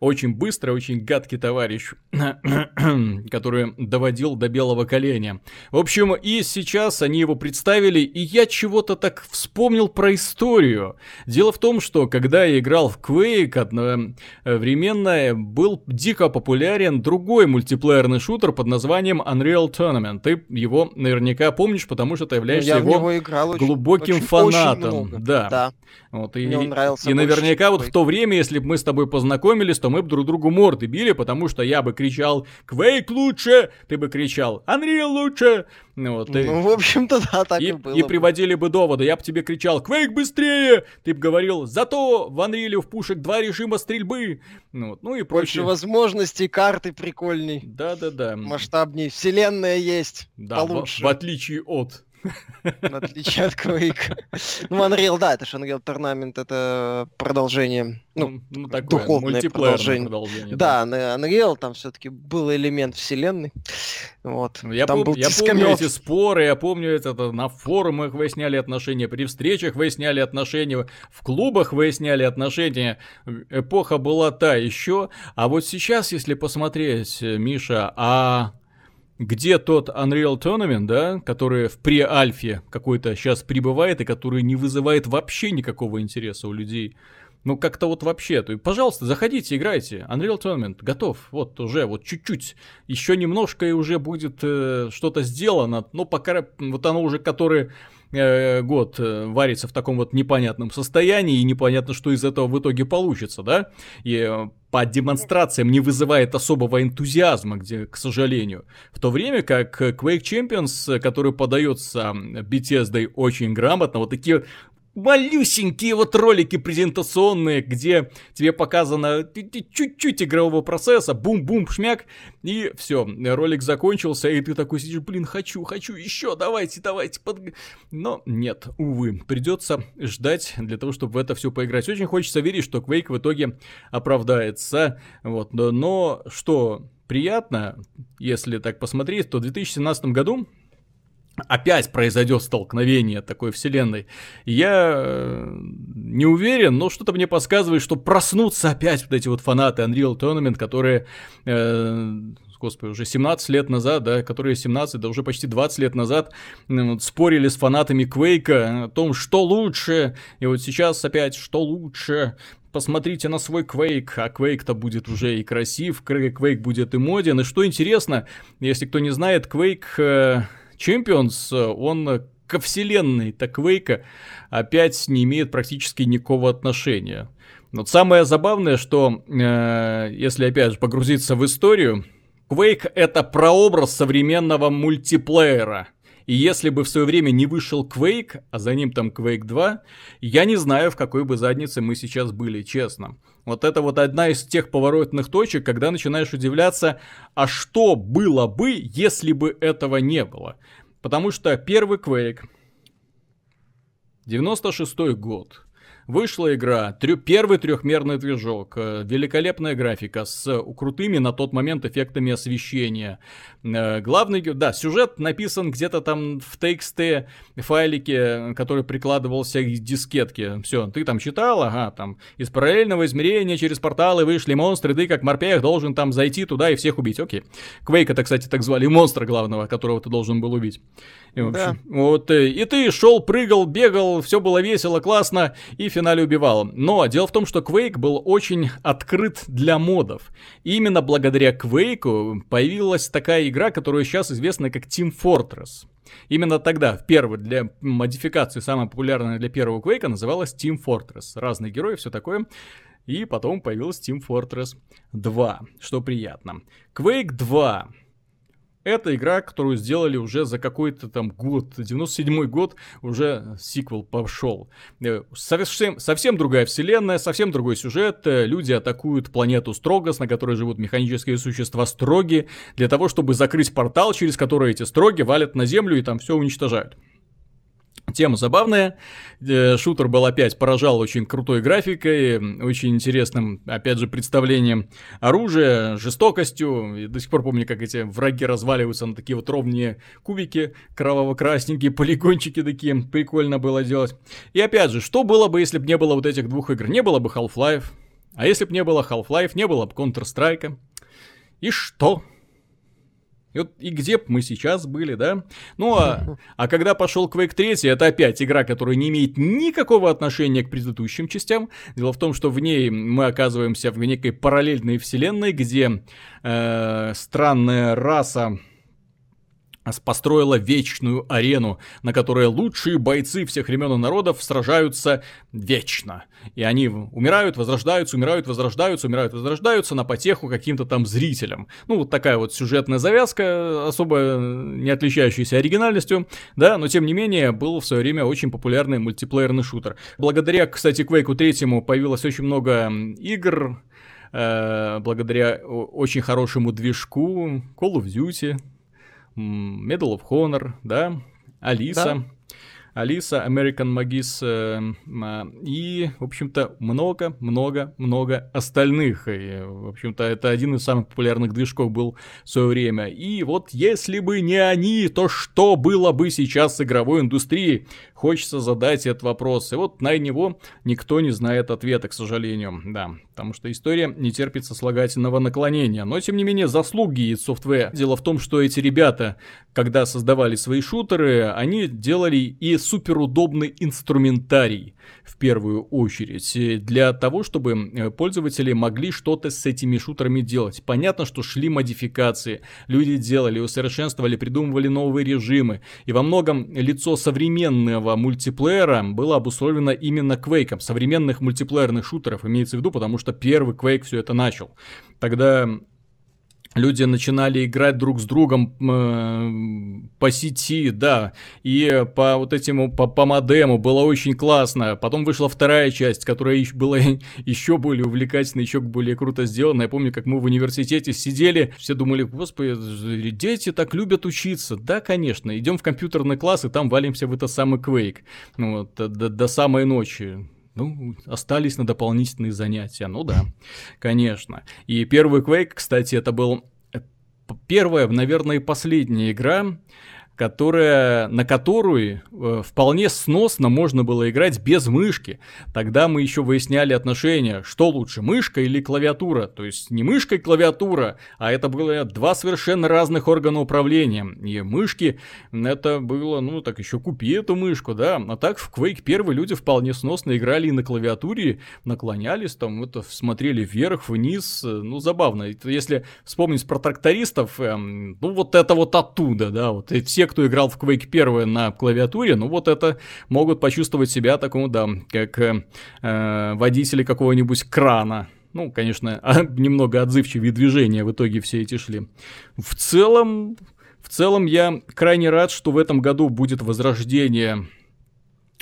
Очень быстро, очень гадкий товарищ, который доводил до белого коленя. В общем, и сейчас они его представили, и я чего-то так вспомнил про историю. Дело в том, что когда я играл в Quake, одновременно был дико популярен другой мультиплеерный шутер под названием Unreal Tournament. Ты его наверняка помнишь, потому что ты являешься Я его, играл очень, глубоким очень, фанатом. Очень много. Да. да. Вот, и, Мне он нравился и больше, наверняка вот в то время, если бы мы с тобой познакомились, то мы бы друг другу морды били, потому что я бы кричал «Квейк лучше!», ты бы кричал «Unreal лучше!». Вот, и, Ну, в общем-то, да, так и, и, было. и приводили бы доводы. Я бы тебе кричал «Квейк быстрее!», ты бы говорил «Зато в Unreal в пушек два режима стрельбы!». Ну, вот, ну и Больше прочее. возможностей, карты прикольней, Да-да-да. масштабней. Вселенная есть, Да, в, в отличие от... в отличие от Quake. Ну, Unreal, да, это же Unreal Tournament, это продолжение, ну, ну, такое, духовное продолжение. продолжение. да, на Unreal там все-таки был элемент вселенной, вот. Ну, Я, там пом- был я помню эти споры, я помню это, это на форумах выясняли отношения, при встречах выясняли отношения, в клубах выясняли отношения. Эпоха была та еще. А вот сейчас, если посмотреть, э, Миша, а где тот Unreal Tournament, да, который в пре-альфе какой-то сейчас прибывает и который не вызывает вообще никакого интереса у людей. Ну, как-то вот вообще. То, пожалуйста, заходите, играйте. Unreal Tournament готов. Вот уже, вот чуть-чуть. Еще немножко и уже будет э, что-то сделано. Но пока вот оно уже который э, год э, варится в таком вот непонятном состоянии, и непонятно, что из этого в итоге получится, да? И э, по демонстрациям не вызывает особого энтузиазма, где, к сожалению. В то время как Quake Champions, который подается Bethesda очень грамотно, вот такие малюсенькие вот ролики презентационные, где тебе показано чуть-чуть игрового процесса, бум-бум, шмяк, и все, ролик закончился, и ты такой сидишь, блин, хочу, хочу еще, давайте, давайте. Под... Но нет, увы, придется ждать для того, чтобы в это все поиграть. Очень хочется верить, что Quake в итоге оправдается, вот, но что приятно, если так посмотреть, то в 2017 году опять произойдет столкновение такой вселенной. Я э, не уверен, но что-то мне подсказывает, что проснутся опять вот эти вот фанаты Unreal Tournament, которые, э, господи, уже 17 лет назад, да, которые 17, да уже почти 20 лет назад вот спорили с фанатами Квейка о том, что лучше, и вот сейчас опять, что лучше, посмотрите на свой Quake, а Quake-то будет уже и красив, Quake будет и моден, и что интересно, если кто не знает, Quake... э, Champions, он ко вселенной Quake опять не имеет практически никакого отношения. Но самое забавное, что э, если опять же погрузиться в историю, Quake это прообраз современного мультиплеера. И если бы в свое время не вышел Quake, а за ним там Quake 2, я не знаю, в какой бы заднице мы сейчас были, честно. Вот это вот одна из тех поворотных точек, когда начинаешь удивляться, а что было бы, если бы этого не было? Потому что первый Quake, 96 год, Вышла игра, трё, первый трехмерный движок, э, великолепная графика с крутыми на тот момент эффектами освещения. Э, главный, да, сюжет написан где-то там в TXT файлике, который прикладывался к дискетке. Все, ты там читал, ага, там из параллельного измерения через порталы вышли монстры, ты как морпех должен там зайти туда и всех убить. Окей. Квейк это, кстати, так звали монстра главного, которого ты должен был убить. И, общем, да. вот, э, и ты шел, прыгал, бегал, все было весело, классно, и в финале убивал. Но дело в том, что Quake был очень открыт для модов. И именно благодаря Quake появилась такая игра, которая сейчас известна как Team Fortress. Именно тогда, в первый, для модификации, самая популярная для первого Quake, называлась Team Fortress. Разные герои, все такое. И потом появилась Team Fortress 2, что приятно. Quake 2 это игра, которую сделали уже за какой-то там год, 97 год, уже сиквел пошел. Э, совсем, совсем другая вселенная, совсем другой сюжет. Э, люди атакуют планету Строгос, на которой живут механические существа Строги, для того, чтобы закрыть портал, через который эти Строги валят на Землю и там все уничтожают. Тема забавная. Э, шутер был опять поражал очень крутой графикой, очень интересным, опять же, представлением оружия, жестокостью. И до сих пор помню, как эти враги разваливаются на такие вот ровные кубики, кроваво-красненькие, полигончики такие. Прикольно было делать. И опять же, что было бы, если бы не было вот этих двух игр? Не было бы Half-Life. А если бы не было Half-Life, не было бы Counter-Strike. И что? И, вот, и где бы мы сейчас были, да? Ну, а, а когда пошел Quake 3, это опять игра, которая не имеет никакого отношения к предыдущим частям. Дело в том, что в ней мы оказываемся в некой параллельной вселенной, где э, странная раса построила вечную арену, на которой лучшие бойцы всех времен и народов сражаются вечно. И они умирают, возрождаются, умирают, возрождаются, умирают, возрождаются на потеху каким-то там зрителям. Ну, вот такая вот сюжетная завязка, особо не отличающаяся оригинальностью, да, но тем не менее был в свое время очень популярный мультиплеерный шутер. Благодаря, кстати, Quake 3 появилось очень много игр, э, благодаря очень хорошему движку Call of Duty, Medal of Honor, да, Алиса. Да. Алиса, American Magis э, и, в общем-то, много-много-много остальных. И, в общем-то, это один из самых популярных движков был в свое время. И вот если бы не они, то что было бы сейчас с игровой индустрией? Хочется задать этот вопрос. И вот на него никто не знает ответа, к сожалению. Да, потому что история не терпит сослагательного наклонения. Но, тем не менее, заслуги id Software. Дело в том, что эти ребята, когда создавали свои шутеры, они делали и суперудобный инструментарий в первую очередь, для того, чтобы э, пользователи могли что-то с этими шутерами делать. Понятно, что шли модификации, люди делали, усовершенствовали, придумывали новые режимы, и во многом лицо современного мультиплеера было обусловлено именно Quake, современных мультиплеерных шутеров, имеется в виду, потому что первый Quake все это начал. Тогда люди начинали играть друг с другом э, по сети, да, и по вот этому, по, по модему было очень классно. Потом вышла вторая часть, которая была еще более увлекательной, еще более круто сделана. Я помню, как мы в университете сидели, все думали, господи, дети так любят учиться. Да, конечно, идем в компьютерный класс и там валимся в это самый Quake, ну вот, до, до самой ночи. Ну, остались на дополнительные занятия. Ну да, конечно. И первый Quake, кстати, это был э, первая, наверное, последняя игра, которая, на которую э, вполне сносно можно было играть без мышки. Тогда мы еще выясняли отношения, что лучше, мышка или клавиатура. То есть не мышка и клавиатура, а это было два совершенно разных органа управления. И мышки, это было, ну так еще купи эту мышку, да. А так в Quake 1 люди вполне сносно играли и на клавиатуре, наклонялись там, это смотрели вверх, вниз. Ну забавно. Если вспомнить про трактористов, эм, ну вот это вот оттуда, да, вот и все кто играл в Quake 1 на клавиатуре, ну вот это могут почувствовать себя такому, да, как э, водители какого-нибудь крана. Ну, конечно, немного отзывчивые движения в итоге все эти шли. В целом, в целом я крайне рад, что в этом году будет возрождение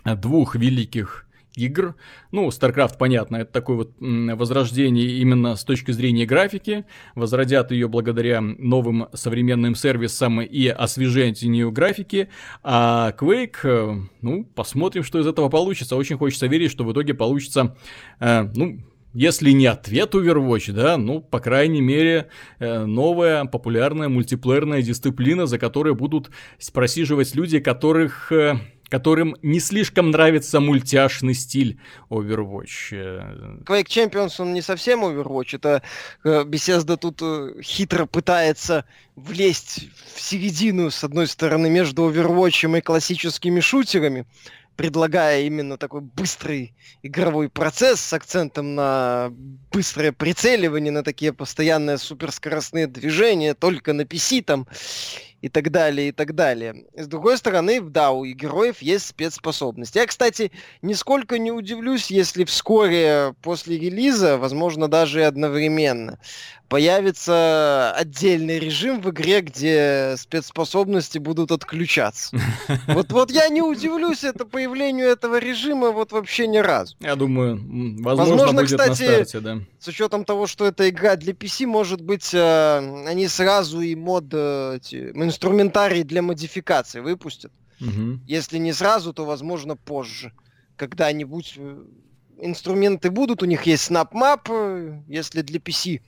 двух великих игр. Ну, StarCraft, понятно, это такое вот возрождение именно с точки зрения графики. Возродят ее благодаря новым современным сервисам и освежению графики. А Quake, э, ну, посмотрим, что из этого получится. Очень хочется верить, что в итоге получится, э, ну, если не ответ Overwatch, да, ну, по крайней мере, э, новая популярная мультиплеерная дисциплина, за которой будут просиживать люди, которых э, которым не слишком нравится мультяшный стиль Overwatch. Quake Champions, он не совсем Overwatch, это э, Bethesda тут э, хитро пытается влезть в середину, с одной стороны, между Overwatch и классическими шутерами, предлагая именно такой быстрый игровой процесс с акцентом на быстрое прицеливание, на такие постоянные суперскоростные движения, только на PC там и так далее, и так далее. С другой стороны, да, у героев есть спецспособности. Я, кстати, нисколько не удивлюсь, если вскоре после релиза, возможно, даже и одновременно, появится отдельный режим в игре, где спецспособности будут отключаться. Вот, вот я не удивлюсь это появлению этого режима вот вообще ни разу. Я думаю, возможно, возможно будет кстати, на старте, да. С учетом того, что это игра для PC, может быть, э, они сразу и мод, э, инструментарий для модификации выпустят. Угу. Если не сразу, то, возможно, позже. Когда-нибудь э, инструменты будут, у них есть SnapMap, если для PC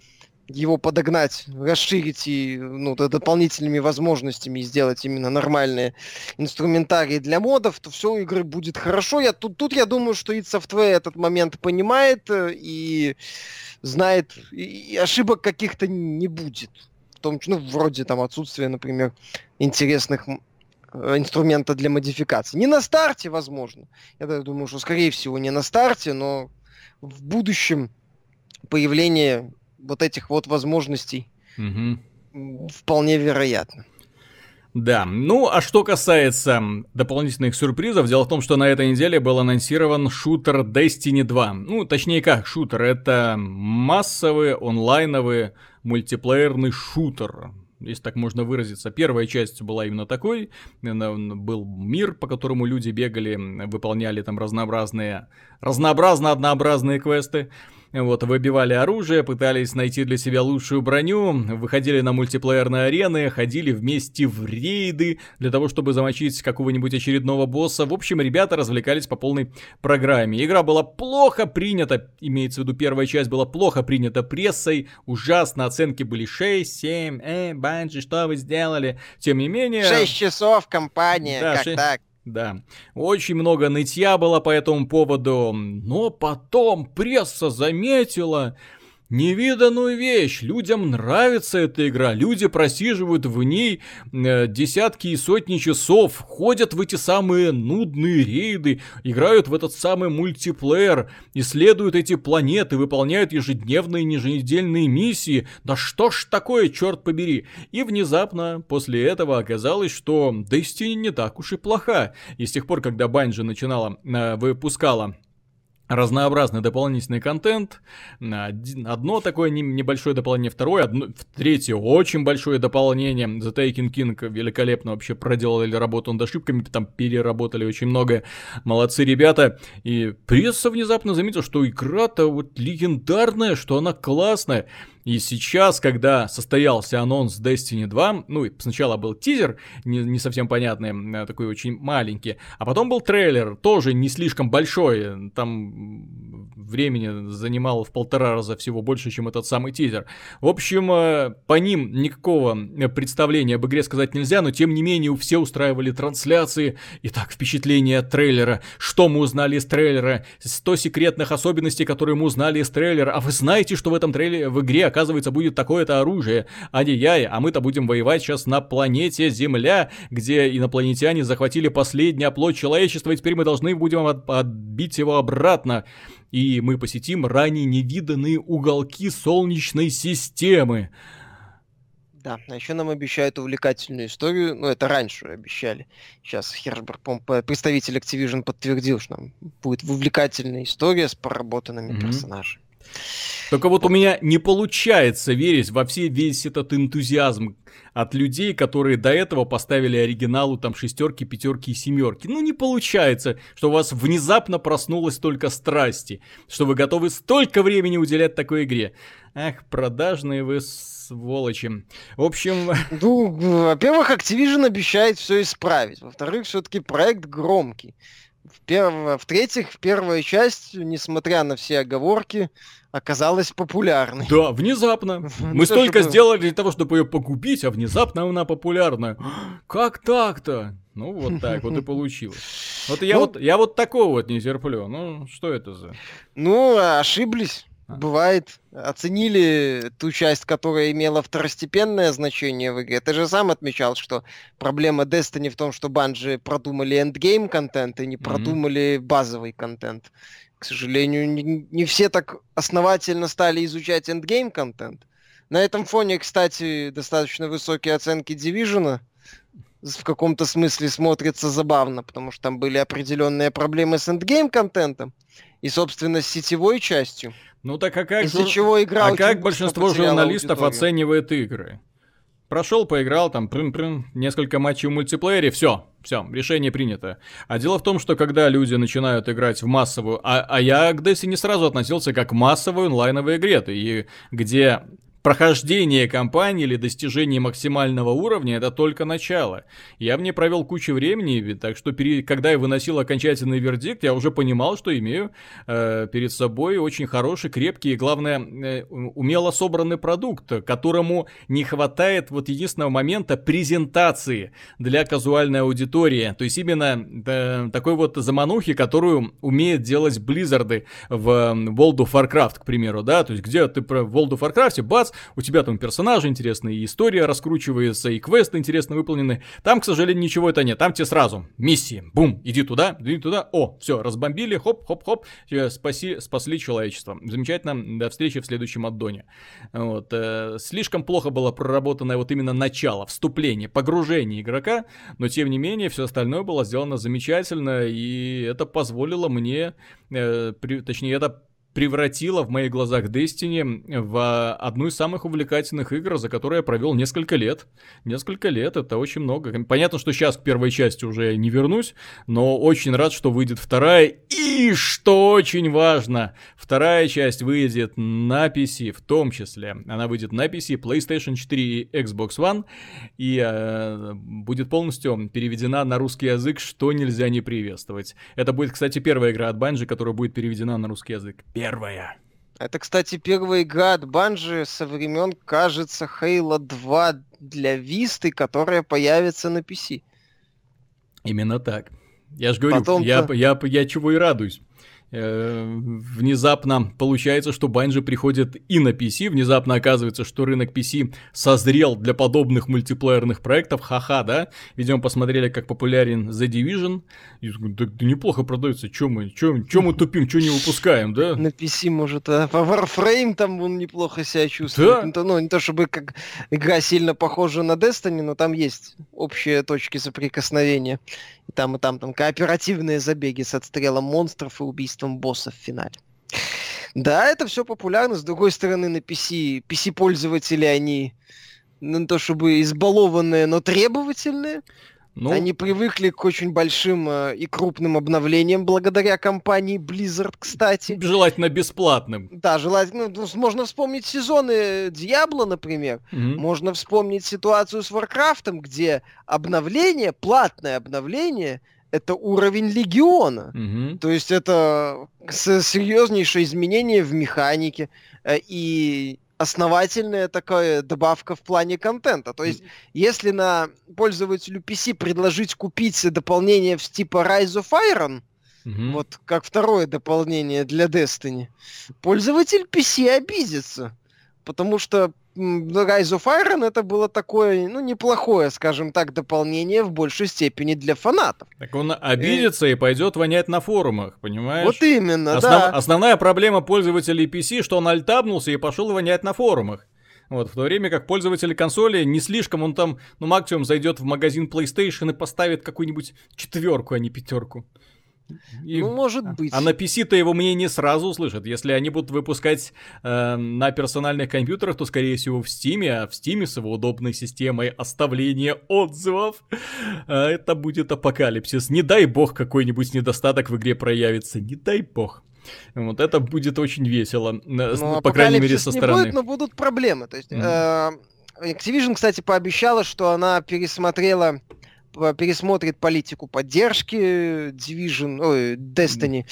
его подогнать, расширить и ну, дополнительными возможностями сделать именно нормальные инструментарии для модов, то все у игры будет хорошо. Я, тут, тут я думаю, что id Software этот момент понимает э, и знает, и ошибок каких-то не будет. Том, ну, вроде там отсутствия, например, интересных э, инструмента для модификации. Не на старте, возможно. Я думаю, что, скорее всего, не на старте, но в будущем появление вот этих вот возможностей угу. вполне вероятно. Да, ну а что касается дополнительных сюрпризов, дело в том, что на этой неделе был анонсирован шутер Destiny 2. Ну, точнее как, шутер, это массовый онлайновый мультиплеерный шутер если так можно выразиться. Первая часть была именно такой. Был мир, по которому люди бегали, выполняли там разнообразные, разнообразно однообразные квесты. Вот, выбивали оружие, пытались найти для себя лучшую броню, выходили на мультиплеерные арены, ходили вместе в рейды для того, чтобы замочить какого-нибудь очередного босса. В общем, ребята развлекались по полной программе. Игра была плохо принята, имеется в виду первая часть была плохо принята прессой, ужасно, оценки были 6, 7, э, Банджи, что вы сделали? Тем не менее... 6 часов компания, да, как 6... так? Да, очень много нытья было по этому поводу, но потом пресса заметила, невиданную вещь. Людям нравится эта игра. Люди просиживают в ней э, десятки и сотни часов, ходят в эти самые нудные рейды, играют в этот самый мультиплеер, исследуют эти планеты, выполняют ежедневные, еженедельные миссии. Да что ж такое, черт побери. И внезапно после этого оказалось, что Destiny не так уж и плоха. И с тех пор, когда Bungie начинала, э, выпускала разнообразный дополнительный контент. Одно такое небольшое дополнение, второе, одно, третье очень большое дополнение. The Taken King великолепно вообще проделали работу над ошибками, там переработали очень много. Молодцы ребята. И пресса внезапно заметила, что игра-то вот легендарная, что она классная. И сейчас, когда состоялся анонс Destiny 2, ну, сначала был тизер, не, не совсем понятный, э, такой очень маленький, а потом был трейлер, тоже не слишком большой, там времени занимал в полтора раза всего больше, чем этот самый тизер. В общем, э, по ним никакого представления об игре сказать нельзя, но тем не менее все устраивали трансляции. Итак, впечатление от трейлера. Что мы узнали из трейлера? 100 секретных особенностей, которые мы узнали из трейлера. А вы знаете, что в этом трейлере, в игре, оказывается, будет такое-то оружие? Ай-яй, а мы-то будем воевать сейчас на планете Земля, где инопланетяне захватили последний оплот человечества, и теперь мы должны будем от отбить его обратно и мы посетим ранее невиданные уголки Солнечной системы. Да, а еще нам обещают увлекательную историю, ну это раньше обещали. Сейчас Хербер, представитель Activision подтвердил, что нам будет увлекательная история с проработанными mm-hmm. персонажами. Только вот у меня не получается верить во все весь этот энтузиазм от людей, которые до этого поставили оригиналу там шестерки, пятерки и семерки. Ну не получается, что у вас внезапно проснулась только страсти, что вы готовы столько времени уделять такой игре. Ах, продажные вы сволочи. В общем... Ну, во-первых, Activision обещает все исправить. Во-вторых, все-таки проект громкий. В-третьих, в первая часть, несмотря на все оговорки, оказалась популярной. Да, внезапно. Мы ну, столько сделали для того, чтобы ее погубить, а внезапно она популярна. Как так-то? Ну, вот так вот и получилось. Вот я, ну, вот, я вот такого вот не терплю. Ну, что это за... Ну, ошиблись. А. Бывает. Оценили ту часть, которая имела второстепенное значение в игре. Ты же сам отмечал, что проблема Destiny в том, что Bungie продумали endgame контент и не mm-hmm. продумали базовый контент. К сожалению, не, не все так основательно стали изучать endgame контент. На этом фоне, кстати, достаточно высокие оценки Division в каком-то смысле смотрится забавно, потому что там были определенные проблемы с endgame контентом и, собственно, с сетевой частью. Ну так а как, Из-за чего игра а как большинство журналистов аудиторию? оценивает игры? Прошел, поиграл, там, прын-прын, несколько матчей в мультиплеере, все, все, решение принято. А дело в том, что когда люди начинают играть в массовую, а, а я к Destiny сразу относился как к массовой онлайновой игре, и где Прохождение кампании или достижение максимального уровня это только начало. Я в ней провел кучу времени, так что пере... когда я выносил окончательный вердикт, я уже понимал, что имею э, перед собой очень хороший, крепкий и, главное, э, умело собранный продукт, которому не хватает вот единственного момента презентации для казуальной аудитории. То есть именно э, такой вот заманухи, которую умеют делать Близзарды в World of Warcraft, к примеру, да, то есть где ты в World of Warcraft, бац, раз, у тебя там персонажи интересные, и история раскручивается, и квесты интересно выполнены. Там, к сожалению, ничего это нет. Там тебе сразу миссии. Бум, иди туда, иди туда. О, все, разбомбили, хоп, хоп, хоп, спаси, спасли человечество. Замечательно, до встречи в следующем аддоне. Вот, э, слишком плохо было проработанное вот именно начало, вступление, погружение игрока, но тем не менее все остальное было сделано замечательно, и это позволило мне, э, при, точнее, это превратила в моих глазах Destiny в одну из самых увлекательных игр, за которые я провел несколько лет. Несколько лет, это очень много. Понятно, что сейчас к первой части уже не вернусь, но очень рад, что выйдет вторая. И, что очень важно, вторая часть выйдет на PC в том числе. Она выйдет на PC, PlayStation 4 и Xbox One, и э, будет полностью переведена на русский язык, что нельзя не приветствовать. Это будет, кстати, первая игра от Bungie, которая будет переведена на русский язык первая. Это, кстати, первая игра от Банжи со времен, кажется, Halo 2 для Висты, которая появится на PC. Именно так. Я же говорю, я, я, я чего и радуюсь. Э, внезапно получается, что Bungie приходит и на PC, внезапно оказывается, что рынок PC созрел для подобных мультиплеерных проектов, ха-ха, да? Видимо, посмотрели, как популярен The Division, и да, да неплохо продается, чё мы, чё, чё мы тупим, чё не выпускаем, да? На PC, может, а по Warframe там он неплохо себя чувствует, да? ну, то, ну, не то чтобы как игра сильно похожа на Destiny, но там есть общие точки соприкосновения, и там, и там, там кооперативные забеги с отстрелом монстров и убийством убийством босса в финале. Да, это все популярно. С другой стороны, на PC, PC-пользователи, они ну, не то чтобы избалованные, но требовательные. Ну... Они привыкли к очень большим э, и крупным обновлениям благодаря компании Blizzard, кстати. Желательно бесплатным. Да, желательно. Ну, можно вспомнить сезоны Диабло, например. Mm-hmm. Можно вспомнить ситуацию с Warcraft, где обновление, платное обновление, это уровень легиона. Угу. То есть это серьезнейшее изменение в механике э, и основательная такая добавка в плане контента. То есть, если на пользователю PC предложить купить дополнение в типа Rise of Iron, угу. вот как второе дополнение для Destiny, пользователь PC обидится. Потому что Rise of Iron это было такое, ну, неплохое, скажем так, дополнение в большей степени для фанатов. Так он обидится и, и пойдет вонять на форумах, понимаешь? Вот именно, Основ... да. Основная проблема пользователей PC, что он альтабнулся и пошел вонять на форумах. Вот, в то время как пользователи консоли не слишком, он там, ну, максимум зайдет в магазин PlayStation и поставит какую-нибудь четверку, а не пятерку. И... Ну, может а, быть. А на PC-то его мнение сразу услышат. Если они будут выпускать э, на персональных компьютерах, то, скорее всего, в Steam, а в Steam с его удобной системой оставления отзывов, э, это будет апокалипсис. Не дай бог какой-нибудь недостаток в игре проявится. Не дай бог. Вот это будет очень весело, ну, по крайней мере, со стороны. Не будет, но будут проблемы. То есть, mm. э, Activision, кстати, пообещала, что она пересмотрела пересмотрит политику поддержки Division, ой, Destiny,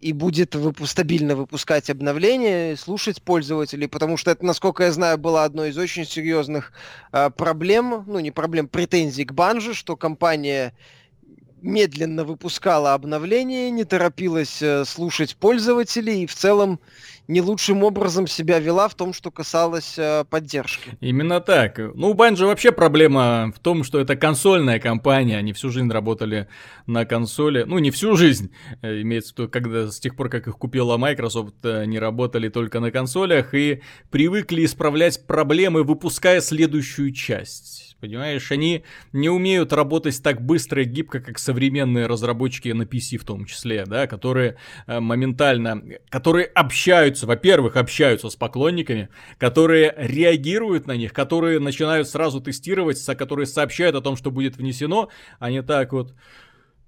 и будет выпу- стабильно выпускать обновления, слушать пользователей, потому что это, насколько я знаю, была одной из очень серьезных э, проблем, ну не проблем, претензий к Банже, что компания медленно выпускала обновления, не торопилась э, слушать пользователей и в целом не лучшим образом себя вела в том, что касалось э, поддержки. Именно так. Ну, у Bungie вообще проблема в том, что это консольная компания, они всю жизнь работали на консоли. Ну, не всю жизнь, э, имеется в виду, когда с тех пор, как их купила Microsoft, э, они работали только на консолях и привыкли исправлять проблемы, выпуская следующую часть. Понимаешь, они не умеют работать так быстро и гибко, как современные разработчики на PC в том числе, да, которые э, моментально, которые общаются, во-первых, общаются с поклонниками, которые реагируют на них, которые начинают сразу тестировать, которые сообщают о том, что будет внесено, а не так вот...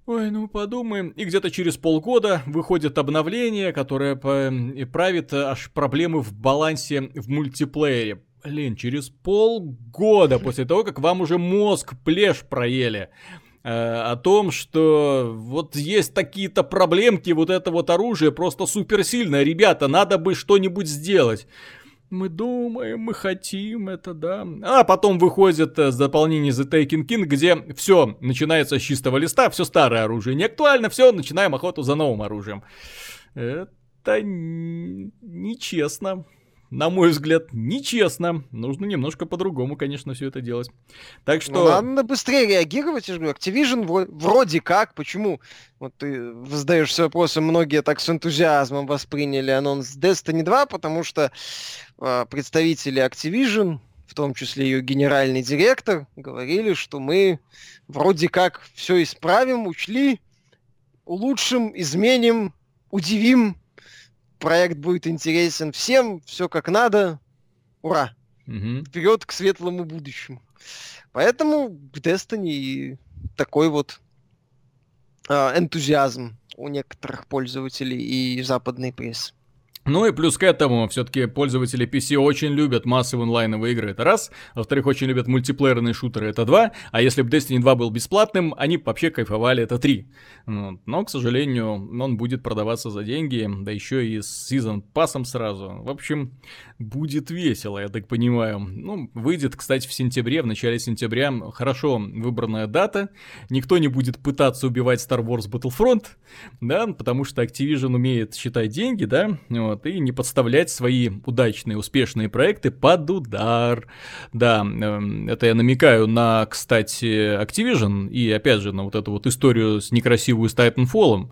Ой, ну подумаем. И где-то через полгода выходит обновление, которое правит аж проблемы в балансе в мультиплеере. Блин, через полгода после того, как вам уже мозг плешь проели, э, о том, что вот есть такие-то проблемки, вот это вот оружие просто суперсильное, ребята, надо бы что-нибудь сделать. Мы думаем, мы хотим это, да. А потом выходит э, дополнение The Taken King, где все начинается с чистого листа, все старое оружие не актуально, все, начинаем охоту за новым оружием. Это нечестно на мой взгляд, нечестно. Нужно немножко по-другому, конечно, все это делать. Так что... Ну, надо быстрее реагировать, я же говорю. Activision вроде как, почему? Вот ты задаешься вопросом, многие так с энтузиазмом восприняли анонс Destiny 2, потому что э, представители Activision, в том числе ее генеральный директор, говорили, что мы вроде как все исправим, учли, улучшим, изменим, удивим проект будет интересен всем, все как надо. Ура! Угу. Вперед к светлому будущему. Поэтому к Destiny такой вот э, энтузиазм у некоторых пользователей и западной прессы. Ну и плюс к этому, все-таки пользователи PC очень любят массовые онлайновые игры, это раз. Во-вторых, очень любят мультиплеерные шутеры, это два. А если бы Destiny 2 был бесплатным, они вообще кайфовали, это три. Но, к сожалению, он будет продаваться за деньги, да еще и с Season пассом сразу. В общем, будет весело, я так понимаю. Ну, выйдет, кстати, в сентябре, в начале сентября. Хорошо выбранная дата. Никто не будет пытаться убивать Star Wars Battlefront, да, потому что Activision умеет считать деньги, да, вот вот, и не подставлять свои удачные, успешные проекты под удар. Да, эм, это я намекаю на, кстати, Activision и, опять же, на вот эту вот историю с некрасивую с Titanfall.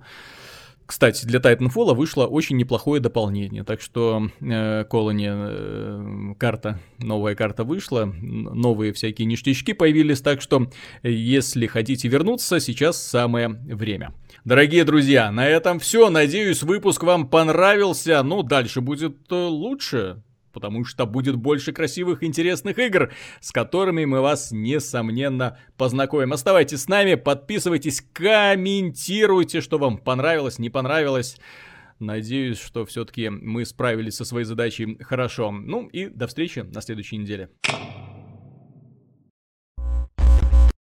Кстати, для Titanfall вышло очень неплохое дополнение, так что э, Colony э, карта, новая карта вышла, новые всякие ништячки появились, так что если хотите вернуться, сейчас самое время. Дорогие друзья, на этом все. Надеюсь, выпуск вам понравился. Ну, дальше будет э, лучше потому что будет больше красивых интересных игр, с которыми мы вас, несомненно, познакомим. Оставайтесь с нами, подписывайтесь, комментируйте, что вам понравилось, не понравилось. Надеюсь, что все-таки мы справились со своей задачей хорошо. Ну и до встречи на следующей неделе.